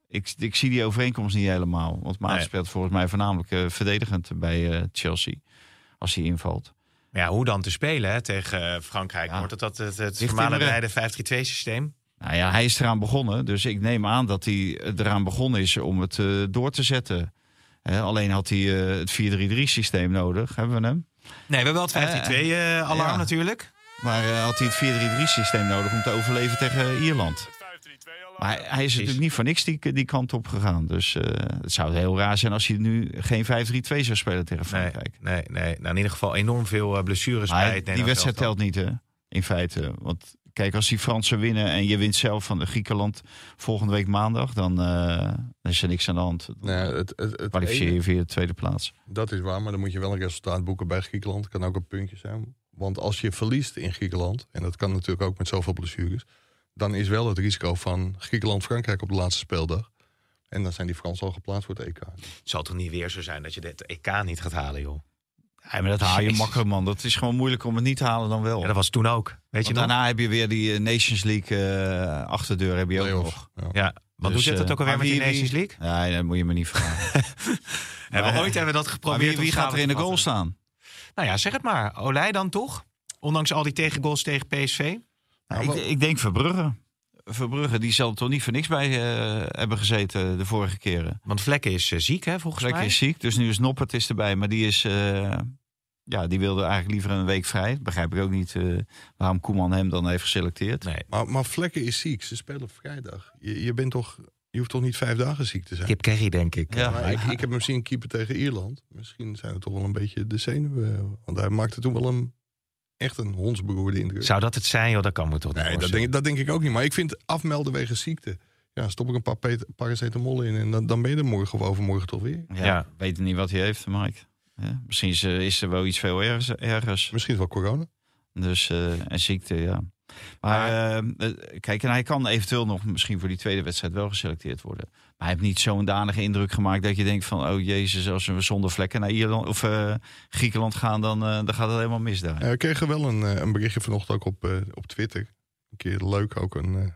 ik, ik zie die overeenkomst niet helemaal. Want Maatsen Nee. speelt volgens mij voornamelijk eh, verdedigend bij eh, Chelsea, als hij invalt. Maar ja, hoe dan te spelen hè, tegen eh, Frankrijk? Ja. Wordt het dat het, het Ligt normale in de- rijden 5-3-2 systeem? Nou ja, hij is eraan begonnen. Dus ik neem aan dat hij eraan begonnen is om het eh, door te zetten. Alleen had hij eh, het 4-3-3 systeem nodig. Hebben we hem? Nee, we hebben wel het 5-3-2 eh, alarm ja. natuurlijk. Maar eh, had hij het 4-3-3 systeem nodig om te overleven tegen Ierland? Maar hij, hij is natuurlijk niet voor niks die, die kant op gegaan. Dus eh, het zou heel raar zijn als hij nu geen 5-3-2 zou spelen tegen Frankrijk. nee, nee. Nou, in ieder geval enorm veel eh, blessures Maar bij het die wedstrijd telt niet, hè? In feite. Want kijk, als die Fransen winnen en je wint zelf van de Griekenland volgende week maandag, dan, eh, dan is er niks aan de hand. Dan Nee, het, het, het kwalificeer je via de tweede plaats. dat is waar, maar dan moet je wel een resultaat boeken bij Griekenland. Kan ook een puntje zijn. Want als je verliest in Griekenland, en dat kan natuurlijk ook met zoveel blessures, dan is wel het risico van Griekenland-Frankrijk op de laatste speeldag. En dan zijn die Fransen al geplaatst voor het EK. Het zal toch niet weer zo zijn dat je dit EK niet gaat halen, joh? Ja, maar dat haal je makkelijk, man. Dat is gewoon moeilijk om het niet te halen dan wel. Ja, dat was toen ook. Weet je nog? daarna heb je weer die eh, Nations League eh, achterdeur heb je ook nog. Ja. Ja, want Dus, hoe zit het eh, ook alweer met die Nations League? Nee, dat moet je me niet vragen. (laughs) Hebben we ooit hebben we dat maar geprobeerd. wie, gaat er in de goal staan? Nou ja, zeg het maar. Olij dan toch? Ondanks al die tegengoals tegen PSV? Nou, ik, ik denk Verbrugge. Verbrugge, die zal er toch niet voor niks bij eh, hebben gezeten de vorige keren. Want Vlekken is eh, ziek, hè, volgens Vlekken mij. is ziek, dus nu is Noppert is erbij. Maar die is, eh, ja, die wilde eigenlijk liever een week vrij. Begrijp ik ook niet eh, waarom Koeman hem dan heeft geselecteerd. Nee, Maar, maar Vlekken is ziek. Ze spelen op vrijdag. Je, je, bent toch, je hoeft toch niet vijf dagen ziek te zijn? Kip Kerry, denk ik. Ja. Maar ik, ik heb hem zien keeper tegen Ierland. Misschien zijn het toch wel een beetje de zenuwen. Want hij maakte toen wel een echt een hondsberoerde indruk. Zou dat het zijn, joh? Dat kan me toch niet Nee, dat denk, dat denk ik ook niet. Maar ik vind afmelden wegens ziekte. Ja, stop ik een paar paracetamol in en dan, dan ben je er morgen of overmorgen toch weer. Ja, Ja. Weet niet wat hij heeft, Mike. Ja, misschien is, eh, is er wel iets veel ergers. ergers. Misschien wel corona. Dus, eh, en ziekte, ja. Maar eh, eh, kijk, en hij kan eventueel nog misschien voor die tweede wedstrijd wel geselecteerd worden. Maar hij heeft niet zo'n danige indruk gemaakt dat je denkt van... oh jezus, als we zonder vlekken naar Ierland, of, eh, Griekenland gaan, dan, eh, dan gaat het helemaal mis daar. Eh, we kregen wel een, eh, een berichtje vanochtend ook op, eh, op Twitter. Een keer leuk ook een eh,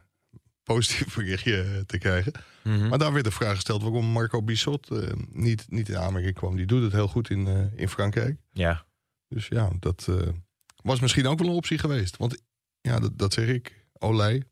positief (laughs) berichtje te krijgen. Mhm. Maar daar werd de vraag gesteld waarom Marco Bissot eh, niet, niet in aanmerking kwam. Die doet het heel goed in, eh, in Frankrijk. Ja. Dus ja, dat eh, was misschien ook wel een optie geweest. Want ja, dat, dat zeg ik. Olij.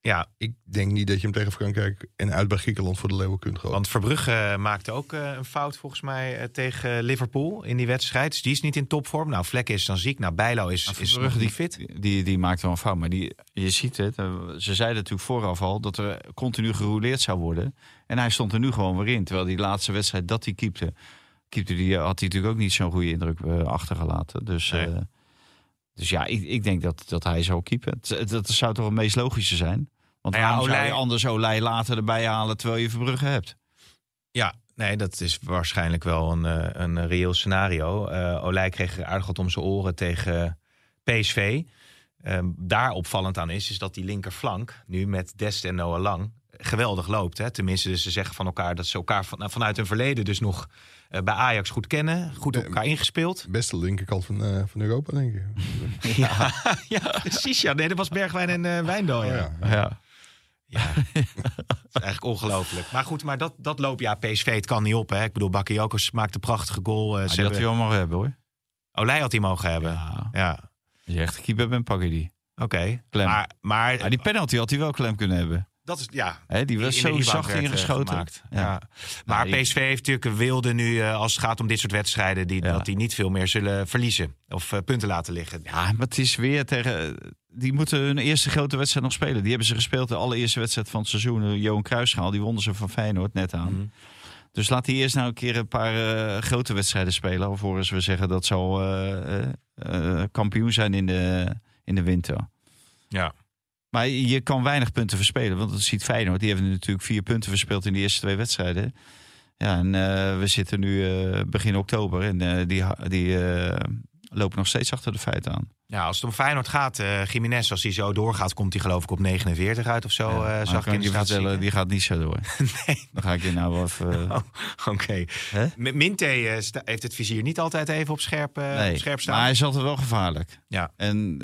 ja, Ik denk niet dat je hem tegen Frankrijk en uit bij Griekenland voor de leeuwen kunt gooien. want Verbrugge maakte ook eh, een fout volgens mij eh, tegen Liverpool in die wedstrijd. Dus die is niet in topvorm. Nou, Vlekken is dan ziek. Nou, Bijlo is, Maar is Verbrugge, nog niet die, fit. Die, die maakt wel een fout. Maar die, je ziet het. eh, Ze zeiden natuurlijk vooraf al dat er continu gerouleerd zou worden. En hij stond er nu gewoon weer in. Terwijl die laatste wedstrijd dat hij keepte. keepte die, eh, had hij natuurlijk ook niet zo'n goede indruk eh, achtergelaten. Dus, Nee. eh, dus ja, ik, ik denk dat, dat hij zou keepen. Dat zou toch het meest logische zijn. Want Nou ja, Olij- anders Olij later erbij halen terwijl je Verbrugge hebt? Ja, nee, dat is waarschijnlijk wel een, eh, een reëel scenario. Eh Olij kreeg aardig wat om zijn oren tegen PSV. Ehm, daar opvallend aan is, is dat die linkerflank nu met Dest en Noah Lang geweldig loopt. Hè? Tenminste, dus ze zeggen van elkaar dat ze elkaar van, nou, vanuit hun verleden dus nog bij Ajax goed kennen. Goed op elkaar ingespeeld. Beste linkerkant van, eh, van Europa, denk ik. (laughs) Ja, ja precies. Ja. Nee, dat was Bergwijn en eh Wijndal. Oh, Ja. ja. Ja. Ja, (laughs) dat is eigenlijk ongelooflijk. Maar goed, maar dat, dat loopt ja, PSV, het kan niet op. Hè? Ik bedoel, Bakayoko maakte een prachtige goal. eh, Maar ze die had hij hebben... wel mogen hebben hoor. Olij had hij mogen hebben. Ja. Ja, Als je echt keeper bent, pak je die. oké. Klem. Maar, maar Ja, die penalty had hij wel klem kunnen hebben. Dat is, ja. Die was zo zacht eh, ingeschoten. gemaakt. Ja. Ja. Maar Nou, PSV heeft natuurlijk een wilde nu, eh, als het gaat om dit soort wedstrijden, die, Ja. dat die niet veel meer zullen verliezen. Of eh, punten laten liggen. Ja, maar het is weer tegen. Die moeten hun eerste grote wedstrijd nog spelen. Die hebben ze gespeeld de allereerste wedstrijd van het seizoen. Johan Cruijffschaal, die wonnen ze van Feyenoord net aan. Mhm. Dus laat die eerst nou een keer een paar grote wedstrijden spelen. Alvorens we zeggen dat eh, eh, kampioen zijn in de, in de winter. Ja. Maar je kan weinig punten verspelen. Want dat ziet Feyenoord. Die hebben natuurlijk vier punten verspeeld in de eerste twee wedstrijden. Ja, en eh, we zitten nu eh, begin oktober. En eh, die, die lopen nog steeds achter de feiten aan. Ja, als het om Feyenoord gaat, eh Jiménez, als hij zo doorgaat, komt hij geloof ik op 49 uit of zo. Ja, maar zag ik kan de je vertellen, die gaat niet zo door. (laughs) Nee. Dan ga ik je nou wel even... (laughs) Oh, Oké. Met Minte eh, heeft het vizier niet altijd even op scherp, nee, op scherp staan. maar hij is altijd wel gevaarlijk. Ja. En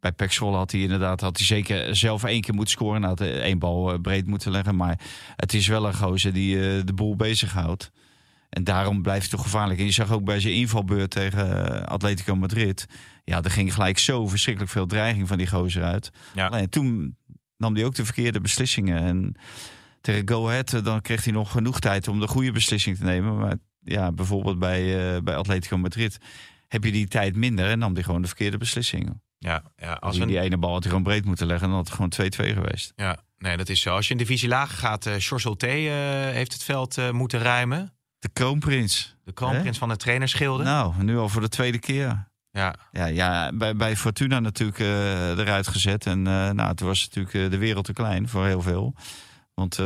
bij Pek had hij inderdaad had hij zeker zelf één keer moeten scoren. Hij had één bal breed moeten leggen. Maar het is wel een gozer die de boel bezighoudt. En daarom blijft hij toch gevaarlijk. En je zag ook bij zijn invalbeurt tegen eh, Atletico Madrid. Ja, er ging gelijk zo verschrikkelijk veel dreiging van die gozer uit. Ja. Alleen toen nam hij ook de verkeerde beslissingen. En tegen Go Ahead, eh, dan kreeg hij nog genoeg tijd om de goede beslissing te nemen. Maar ja, bijvoorbeeld bij, eh, bij Atletico Madrid heb je die tijd minder en nam hij gewoon de verkeerde beslissingen. ja, ja, Als als hij een, die ene bal had hij gewoon breed moeten leggen, dan had het gewoon 2-2 geweest. ja, nee, dat is zo. Als je in divisie lager gaat, eh George heeft het veld moeten ruimen. De kroonprins. De kroonprins van de trainerschilde. Nou, nu al voor de tweede keer. Ja, Ja, ja bij, bij Fortuna natuurlijk eh, eruit gezet. En eh, nou, toen was natuurlijk eh, de wereld te klein voor heel veel. Want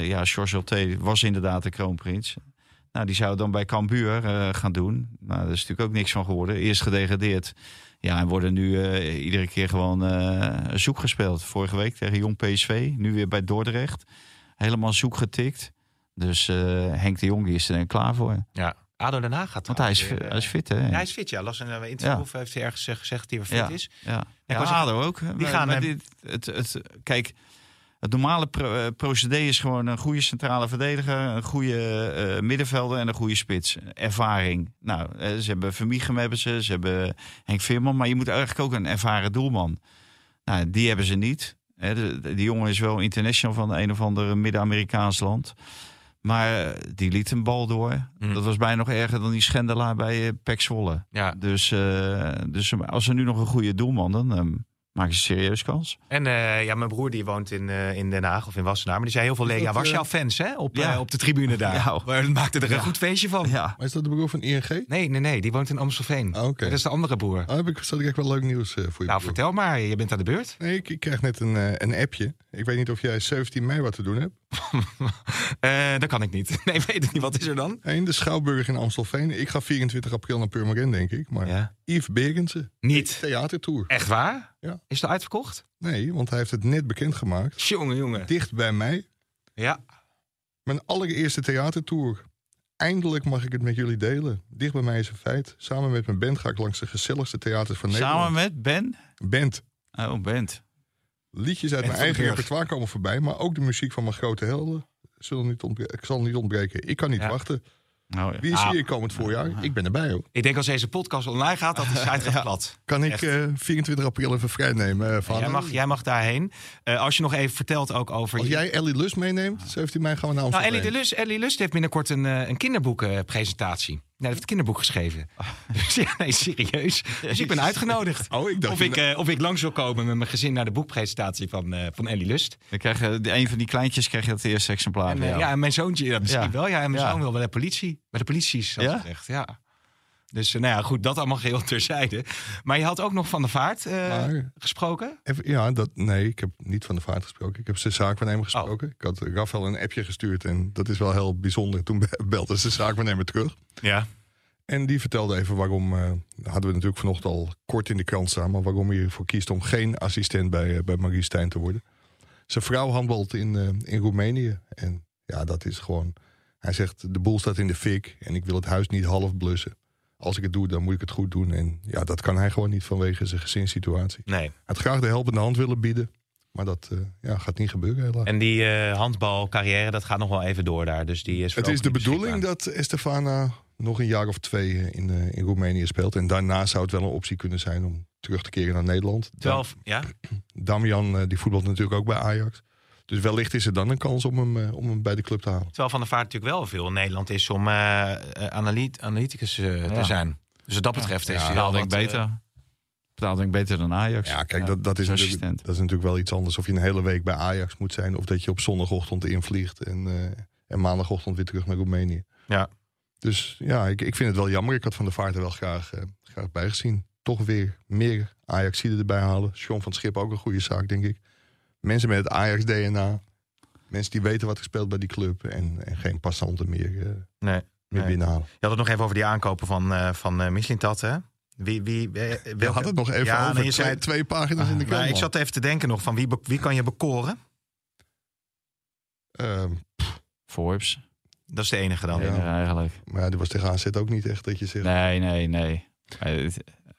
ja, George Olté was inderdaad de kroonprins. Nou, die zou dan bij Cambuur gaan doen. Nou, daar is natuurlijk ook niks van geworden. Eerst gedegradeerd. Ja, en worden nu iedere keer gewoon zoek gespeeld. Vorige week tegen Jong PSV. Nu weer bij Dordrecht. Helemaal zoek getikt. Dus eh, Henk de Jong die is er dan klaar voor. ja. ADO Den Haag gaat Want hij is, weer, hij is fit, hè? eh, ja, hij is fit, ja. Las een eh, interview of heeft hij ergens eh, gezegd dat hij weer fit is. Ja, ja was- ADO ook. die Maar- gaan, maar eh, dit, het, het, kijk, het normale pro- eh, procedé is gewoon een goede centrale verdediger, een goede eh, middenvelder en een goede spits. Ervaring. Nou, eh, ze hebben Vermiegem hebben ze, ze hebben Henk Veerman, maar je moet eigenlijk ook een ervaren doelman. Nou, die hebben ze niet. Hè, de- de- die jongen is wel international van een of ander Midden-Amerikaans land. Maar eh, die liet een bal door. Mm. Dat was bijna nog erger dan die schendelaar bij uh, Pek Zwolle. Ja. Dus, eh, dus als er nu nog een goede doelman, dan ehm, maken ze een serieus kans. En eh, ja, mijn broer die woont in, eh, in Den Haag of in Wassenaar. Maar die zei heel veel Legia dat, Warschau-fans hè, op, Ja. op de tribune (laughs) daar. Ja. Maar dat maakte er een Ja. goed feestje van. Ja, Maar is dat de broer van ING? Nee, nee, nee. Die woont in Amstelveen. Ah, oké. Dat is de andere broer. Ah, heb ik, zat ik echt wel leuk nieuws eh, voor je. nou, broer. vertel maar. Je bent aan de beurt. Nee, ik, ik krijg net een, een appje. Ik weet niet of jij 17 mei wat te doen hebt. (laughs) Eh, dat kan ik niet. (laughs) Nee, weet ik niet. Wat is er dan? In de Schouwburg in Amstelveen. Ik ga 24 april naar Purmerend, denk ik. Maar Ja. Yves Bergensen. Niet. Theatertour. Echt waar? Ja. Is het uitverkocht? Nee, want hij heeft het net bekendgemaakt. Jongen, jongen. Dicht bij mij. Ja. Mijn allereerste theatertour. Eindelijk mag ik het met jullie delen. Dicht bij mij is een feit. Samen met mijn band ga ik langs de gezelligste theaters van Nederland. samen met Ben. Band. Oh, Bent. Liedjes uit En mijn eigen repertoire komen voorbij. Maar ook de muziek van mijn grote helden. Zullen niet ontbre- ik zal niet ontbreken. Ik kan niet Ja. wachten. Nou, ja. Wie is Ah. hier komend voorjaar? Ik ben erbij hoor. Ik denk als deze podcast online gaat, dat de site (laughs) gaat plat. Kan ik Echt. eh, 24 april even vrij nemen? eh, van Jij mag, jij mag daarheen. Eh, als je nog even vertelt ook over... Als jij Ellie Lust meeneemt, 17 mei gaan we naar Nou, Amsterdam. Ellie, de Lust, Ellie Lust heeft binnenkort een, eh, een kinderboekenpresentatie. Ja, hij heeft het kinderboek geschreven. (laughs) Dus ja, nee, serieus. Dus ik ben uitgenodigd. Oh, ik dacht Of ik, eh, of ik langs wil komen met mijn gezin naar de boekpresentatie van, eh, van Ellie Lust. Dan krijg je, de- een van die kleintjes krijg je het eerste exemplaar. En, eh, ja, en mijn zoontje ja, misschien Ja. wel. Ja, en mijn Ja. zoon wil bij de politie. Bij de politie, zoals Ja? gezegd. Ja. Dus eh, nou ja, goed, dat allemaal geheel (laughs) terzijde. Maar je had ook nog van de vaart eh, Maar- gesproken. Even, ja, dat, nee, ik heb niet van de vaart gesproken. Ik heb zijn zaakwaarnemer Oh. gesproken. Ik had Rafael een appje gestuurd en dat is wel heel bijzonder. Toen be- (laughs) belde zijn zaakwaarnemer terug. Ja. En die vertelde even waarom, eh, hadden we natuurlijk vanochtend al kort in de krant staan, maar waarom hij ervoor kiest om geen assistent bij, bij Marie Stijn te worden. Zijn vrouw handbalt in, in Roemenië. En ja, dat is gewoon. Hij zegt: de boel staat in de fik en ik wil het huis niet half blussen. Als ik het doe, dan moet ik het goed doen. En ja, dat kan hij gewoon niet vanwege zijn gezinssituatie. Nee. Hij had graag de helpende hand willen bieden. Maar dat eh, ja, gaat niet gebeuren helaas. En die eh, handbalcarrière, dat gaat nog wel even door daar. Dus die is Het is de bedoeling dat Estefana nog een jaar of twee eh, in, in Roemenië speelt. En daarna zou het wel een optie kunnen zijn om terug te keren naar Nederland. 12, ja? (clears throat) Damian, die voetbalt natuurlijk ook bij Ajax. Dus wellicht is er dan een kans om hem, eh, om hem bij de club te halen. Terwijl Van der Vaart natuurlijk wel veel in Nederland is om eh, eh, analyt- analyticus te zijn. Dus wat dat betreft is Ja, hij wel denk beter. Betaalt denk ik beter dan Ajax. Ja, kijk, dat, dat, is natuurlijk, assistent. dat is natuurlijk wel iets anders. Of je een hele week bij Ajax moet zijn... of dat je op zondagochtend invliegt en, eh, en maandagochtend weer terug naar Roemenië. Ja. Dus ja, ik, ik vind het wel jammer. Ik had Van der Vaart er wel graag, graag bij gezien. Toch weer meer ajax erbij halen. Sean van het Schip ook een goede zaak, denk ik. Mensen met het Ajax-DNA. Mensen die weten wat er speelt bij die club. En, en geen passanten meer, eh, meer Nee. Nee. binnenhalen. Je had het nog even over die aankopen van, eh van eh Mislintat, hè? Wie, wie, We welke- hadden het nog even Ja, over nee, je zei- twee pagina's in de krant. Maar ik zat even te denken nog van wie, wie kan je bekoren? Ehm, Forbes. Dat is de enige dan. Ja. Eigenlijk. maar ja, die was tegen AZ ook niet echt dat je zegt... Nee, nee, nee.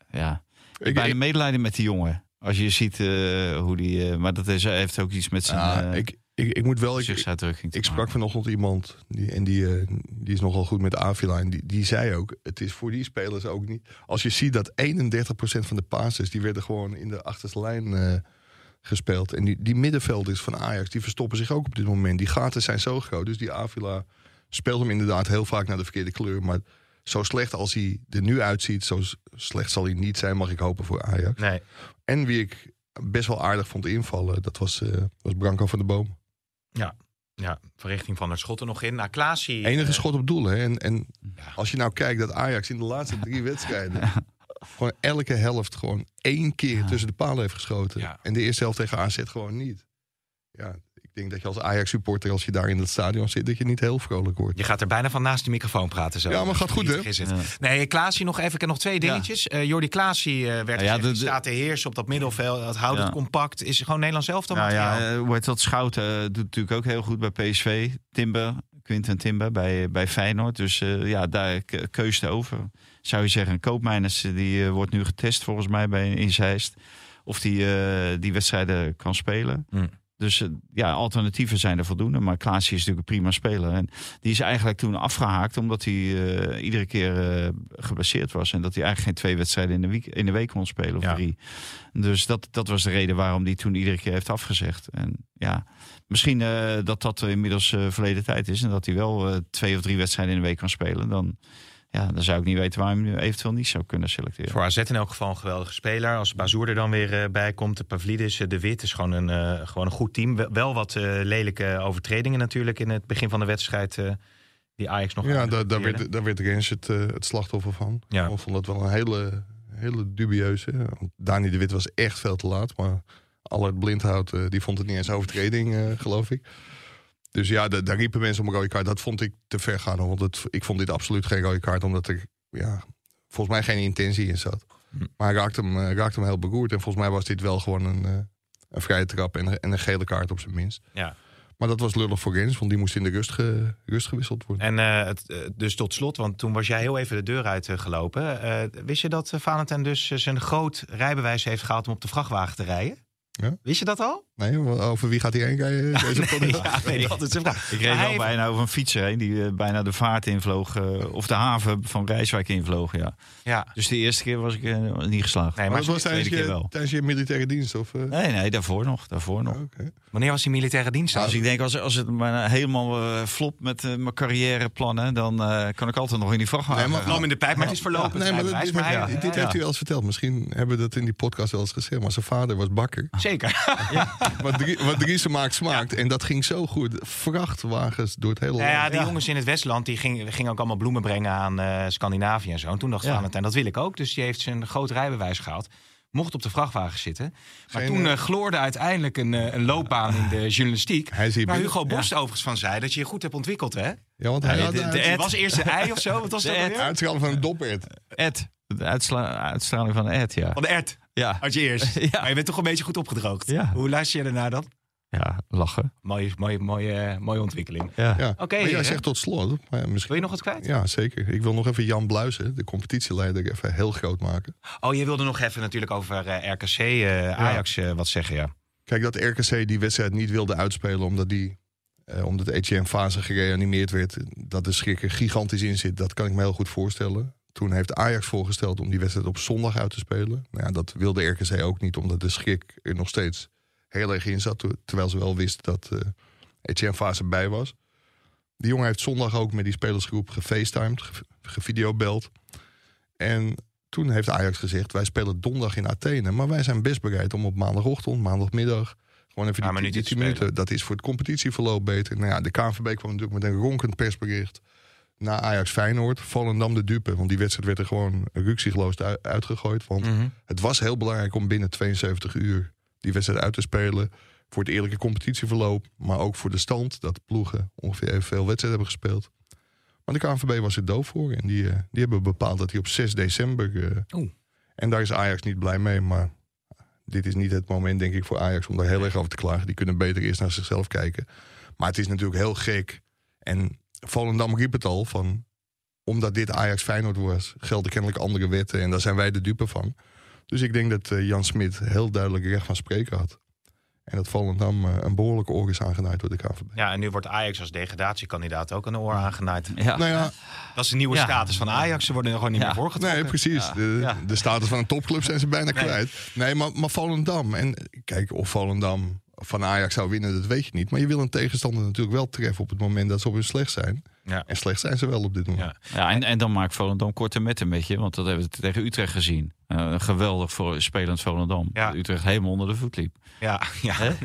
Ja. Ik bijna ik, medelijden met die jongen. Als je ziet eh, hoe die... eh, maar dat is, heeft ook iets met zijn ja, eh, ik, ik, ik moet wel... Ik, te Ik sprak vanochtend iemand die, en die, eh, die is nogal goed met Avila. En die, die zei ook, het is voor die spelers ook niet... Als je ziet dat 31% van de passes, die werden gewoon in de achterste lijn eh, gespeeld. En die, die middenvelders van Ajax, die verstoppen zich ook op dit moment. Die gaten zijn zo groot. Dus die Avila speelt hem inderdaad heel vaak naar de verkeerde kleur. Maar zo slecht als hij er nu uitziet, zo slecht zal hij niet zijn, mag ik hopen voor Ajax. Nee. En wie ik best wel aardig vond invallen, dat was, eh, was Branco van de Boom. Ja, verrichting van het schot er nog in. Nou, Klaasie... Enige eh, schot op doel. Hè? En, en als je nou kijkt dat Ajax in de laatste drie (laughs) wedstrijden... gewoon elke helft gewoon één keer tussen de palen heeft geschoten. Ja. En de eerste helft tegen AZ gewoon niet. Ja, denk dat je als Ajax-supporter, als je daar in het stadion zit... dat je niet heel vrolijk wordt. Je gaat er bijna van naast de microfoon praten zo. Ja, maar gaat goed, hè? Is het. Ja. Nee, Klaasie nog even. Ik heb nog twee dingetjes. Eh Jordi Klaasie eh, werd Ja, gezegd, de- staat te heersen op dat middenveld. Dat houdt Ja. het compact. Is gewoon Nederlands zelf dan Nou materiaal. ja, eh, hoe heet dat? Schouten eh, doet natuurlijk ook heel goed bij PSV. Timber, Quinten Timber bij, bij Feyenoord. Dus eh, ja, daar ke- keus te over. Zou je zeggen, Koopmeiners eh, die eh, wordt nu getest volgens mij bij in Zeist. Of die eh, die wedstrijden kan spelen. Hmm. Dus eh, ja, alternatieven zijn er voldoende. Maar Klaasje is natuurlijk een prima speler. En die is eigenlijk toen afgehaakt omdat hij eh, iedere keer eh, geblesseerd was. En dat hij eigenlijk geen twee wedstrijden in de week, in de week kon spelen of Ja. drie. Dus dat, dat was de reden waarom hij toen iedere keer heeft afgezegd. En ja, misschien dat dat inmiddels verleden tijd is. En dat hij wel twee of drie wedstrijden in de week kan spelen. Dan, ja, dan zou ik niet weten waarom hij hem eventueel niet zou kunnen selecteren. Voor AZ in elk geval een geweldige speler. Als Bazoer er dan weer eh, bij komt. De Pavlidis, eh, De Wit is gewoon een, eh, gewoon een goed team. Wel- Wel wat eh, lelijke overtredingen natuurlijk in het begin van de wedstrijd. eh, die Ajax nog Ja, daar, werd, daar werd Rens het, het slachtoffer van. Ja. Ik vond dat wel een hele, hele dubieuze. Want Dani de Wit was echt veel te laat. Maar Allard Blindhout, die vond het niet eens overtreding, eh, geloof ik. Dus ja, da- daar riepen mensen om een rode kaart. Dat vond ik te ver gaan. Want het, ik vond dit absoluut geen rode kaart. Omdat er ja, volgens mij geen intentie in zat. Hm. Maar hij raakte hem, eh, raakte hem heel beroerd. En volgens mij was dit wel gewoon een, eh, een vrije trap. En, een- en een gele kaart op zijn minst. Ja. Maar dat was lullig voor Rens. Want die moest in de rust, ge- rust gewisseld worden. En eh, het, dus tot slot, want toen was jij heel even de deur uitgelopen. Eh wist je dat uh, Valentijn dus zijn groot rijbewijs heeft gehaald om op de vrachtwagen te rijden? Ja. Wist je dat al? Nee, over wie gaat hij heen rijden? Deze (laughs) ja, nee, dat is een vraag. Ik reed Maar wel heeft- bijna over een fietser heen die eh, bijna de vaart invloog. eh, of de haven van Rijswijk invloog, ja. Ja, Dus de eerste keer was ik eh, niet geslaagd. nee, Maar maar dat was tijdens tweede keer je, wel. tijdens je militaire dienst? Of, eh? Nee, nee, daarvoor nog. Daarvoor nog. Oké. wanneer was die militaire dienst? dan? Dus ik denk, als, als het maar helemaal flopt met eh, mijn carrièreplannen, dan eh, kan ik altijd nog in die vrachtwagen. Nee, maar- gaan. In de pijp, maar het is verlopen. Nee, maar het dat, dit, rijbewijs, maar dit, dit heeft u wel eens verteld. Misschien hebben we dat in die podcast wel eens gezegd. Maar zijn vader was bakker. Zeker. (laughs) wat, drie, wat Driessen maakt smaakt. En dat ging zo goed. Vrachtwagens door het hele Nou ja, land. die jongens in het Westland die gingen, gingen ook allemaal bloemen brengen aan eh, Scandinavië en zo. En toen dacht Ja. Valentijn, dat wil ik ook. Dus die heeft zijn groot rijbewijs gehaald. Mocht op de vrachtwagen zitten. Maar Geen, toen eh, eh, gloorde uiteindelijk een, een loopbaan in de journalistiek. Hij Waar binnen- Hugo Borst overigens van zei dat je je goed hebt ontwikkeld, hè? Ja, want hij Ja, had de- de, de Het Ed. was eerst een (laughs) ei of zo. Wat was De dat Ed. uitstraling van een dopert. Ed. De uitsla- uitstraling van Ed, ja. Van de ert. Ja, Had je eerst. (laughs) Ja. Maar je bent toch een beetje goed opgedroogd. Ja. Hoe luister je ernaar dan? ja lachen. Mooie, mooie, mooie, mooie ontwikkeling. Ja. Ja. Oké, maar jij hè? zegt tot slot. Maar ja, misschien, Wil je nog wat kwijt? Ja, zeker. Ik wil nog even Jan Bluisen, de competitieleider, even heel groot maken. Oh, je wilde nog even natuurlijk over eh, RKC, eh, Ajax eh, wat zeggen, ja. Kijk, dat RKC die wedstrijd niet wilde uitspelen omdat die... eh, omdat Etienne Fase gereanimeerd werd, dat de schrik er gigantisch in zit, dat kan ik me heel goed voorstellen. Toen heeft Ajax voorgesteld om die wedstrijd op zondag uit te spelen. Nou ja, dat wilde RKC ook niet, omdat de schrik er nog steeds heel erg in zat. Terwijl ze wel wist dat uh, Etienne Fase bij was. Die jongen heeft zondag ook met die spelersgroep gefacetimed, gevideobeld. En toen heeft Ajax gezegd: wij spelen donderdag in Athene. Maar wij zijn best bereid om op maandagochtend, maandagmiddag. Gewoon even die, die 10 minuten. Dat is voor het competitieverloop beter. Nou ja, de KNVB kwam natuurlijk met een ronkend persbericht na Ajax Feyenoord. Volendam de dupe. Want die wedstrijd werd er gewoon ruksigloos uitgegooid. Want Mhm. het was heel belangrijk om binnen 72 uur die wedstrijd uit te spelen. Voor het eerlijke competitieverloop. Maar ook voor de stand. Dat ploegen ongeveer evenveel wedstrijden hebben gespeeld. Maar de KNVB was er doof voor. En die, eh, die hebben bepaald dat hij op 6 december... Oeh. en daar is Ajax niet blij mee. Maar dit is niet het moment, denk ik, voor Ajax om daar heel erg over te klagen. Die kunnen beter eerst naar zichzelf kijken. Maar het is natuurlijk heel gek. En Volendam riep het al van... omdat dit Ajax Feyenoord was, gelden kennelijk andere wetten. En daar zijn wij de dupe van. Dus ik denk dat eh, Jan Smit heel duidelijk recht van spreken had. En dat Volendam eh, een behoorlijke oor is aangenaaid door de KVB. Ja, en nu wordt Ajax als degradatiekandidaat ook een oor aangenaaid. Ja. Nou ja, Dat is de nieuwe Ja. status van Ajax. Ze worden er gewoon niet Ja. meer voorgetrokken. nee, precies. De, Ja. de status van een topclub zijn ze bijna Nee. kwijt. Nee, maar, maar Volendam. En kijk, of Volendam van Ajax zou winnen, dat weet je niet. Maar je wil een tegenstander natuurlijk wel treffen op het moment dat ze op hun slecht zijn. Ja. En slecht zijn ze wel op dit moment. Ja. Ja, en, en dan maakt Volendam korte metten met je. Want dat hebben we tegen Utrecht gezien. Eh, een geweldig voor, spelend Volendam. Ja. Utrecht helemaal onder de voet liep. Ja, ja. Nee.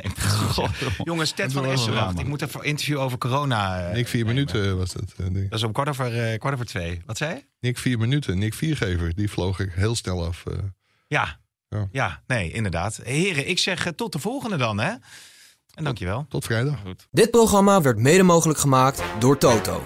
Jongens, Ted van Dat was Essen, wel wacht. Ik moet even een interview over corona. eh, Nick, vier nemen. minuten was dat. eh, ding. Dat is om kwart over, eh, kwart over twee. Wat zei je? Nick, vier minuten. Nick Viergever, die vloog ik heel snel af. eh. Ja. Ja. Ja, nee, inderdaad. Heren, ik zeg eh, tot de volgende dan, hè? En dankjewel. tot vrijdag. Dit programma werd mede mogelijk gemaakt door Toto.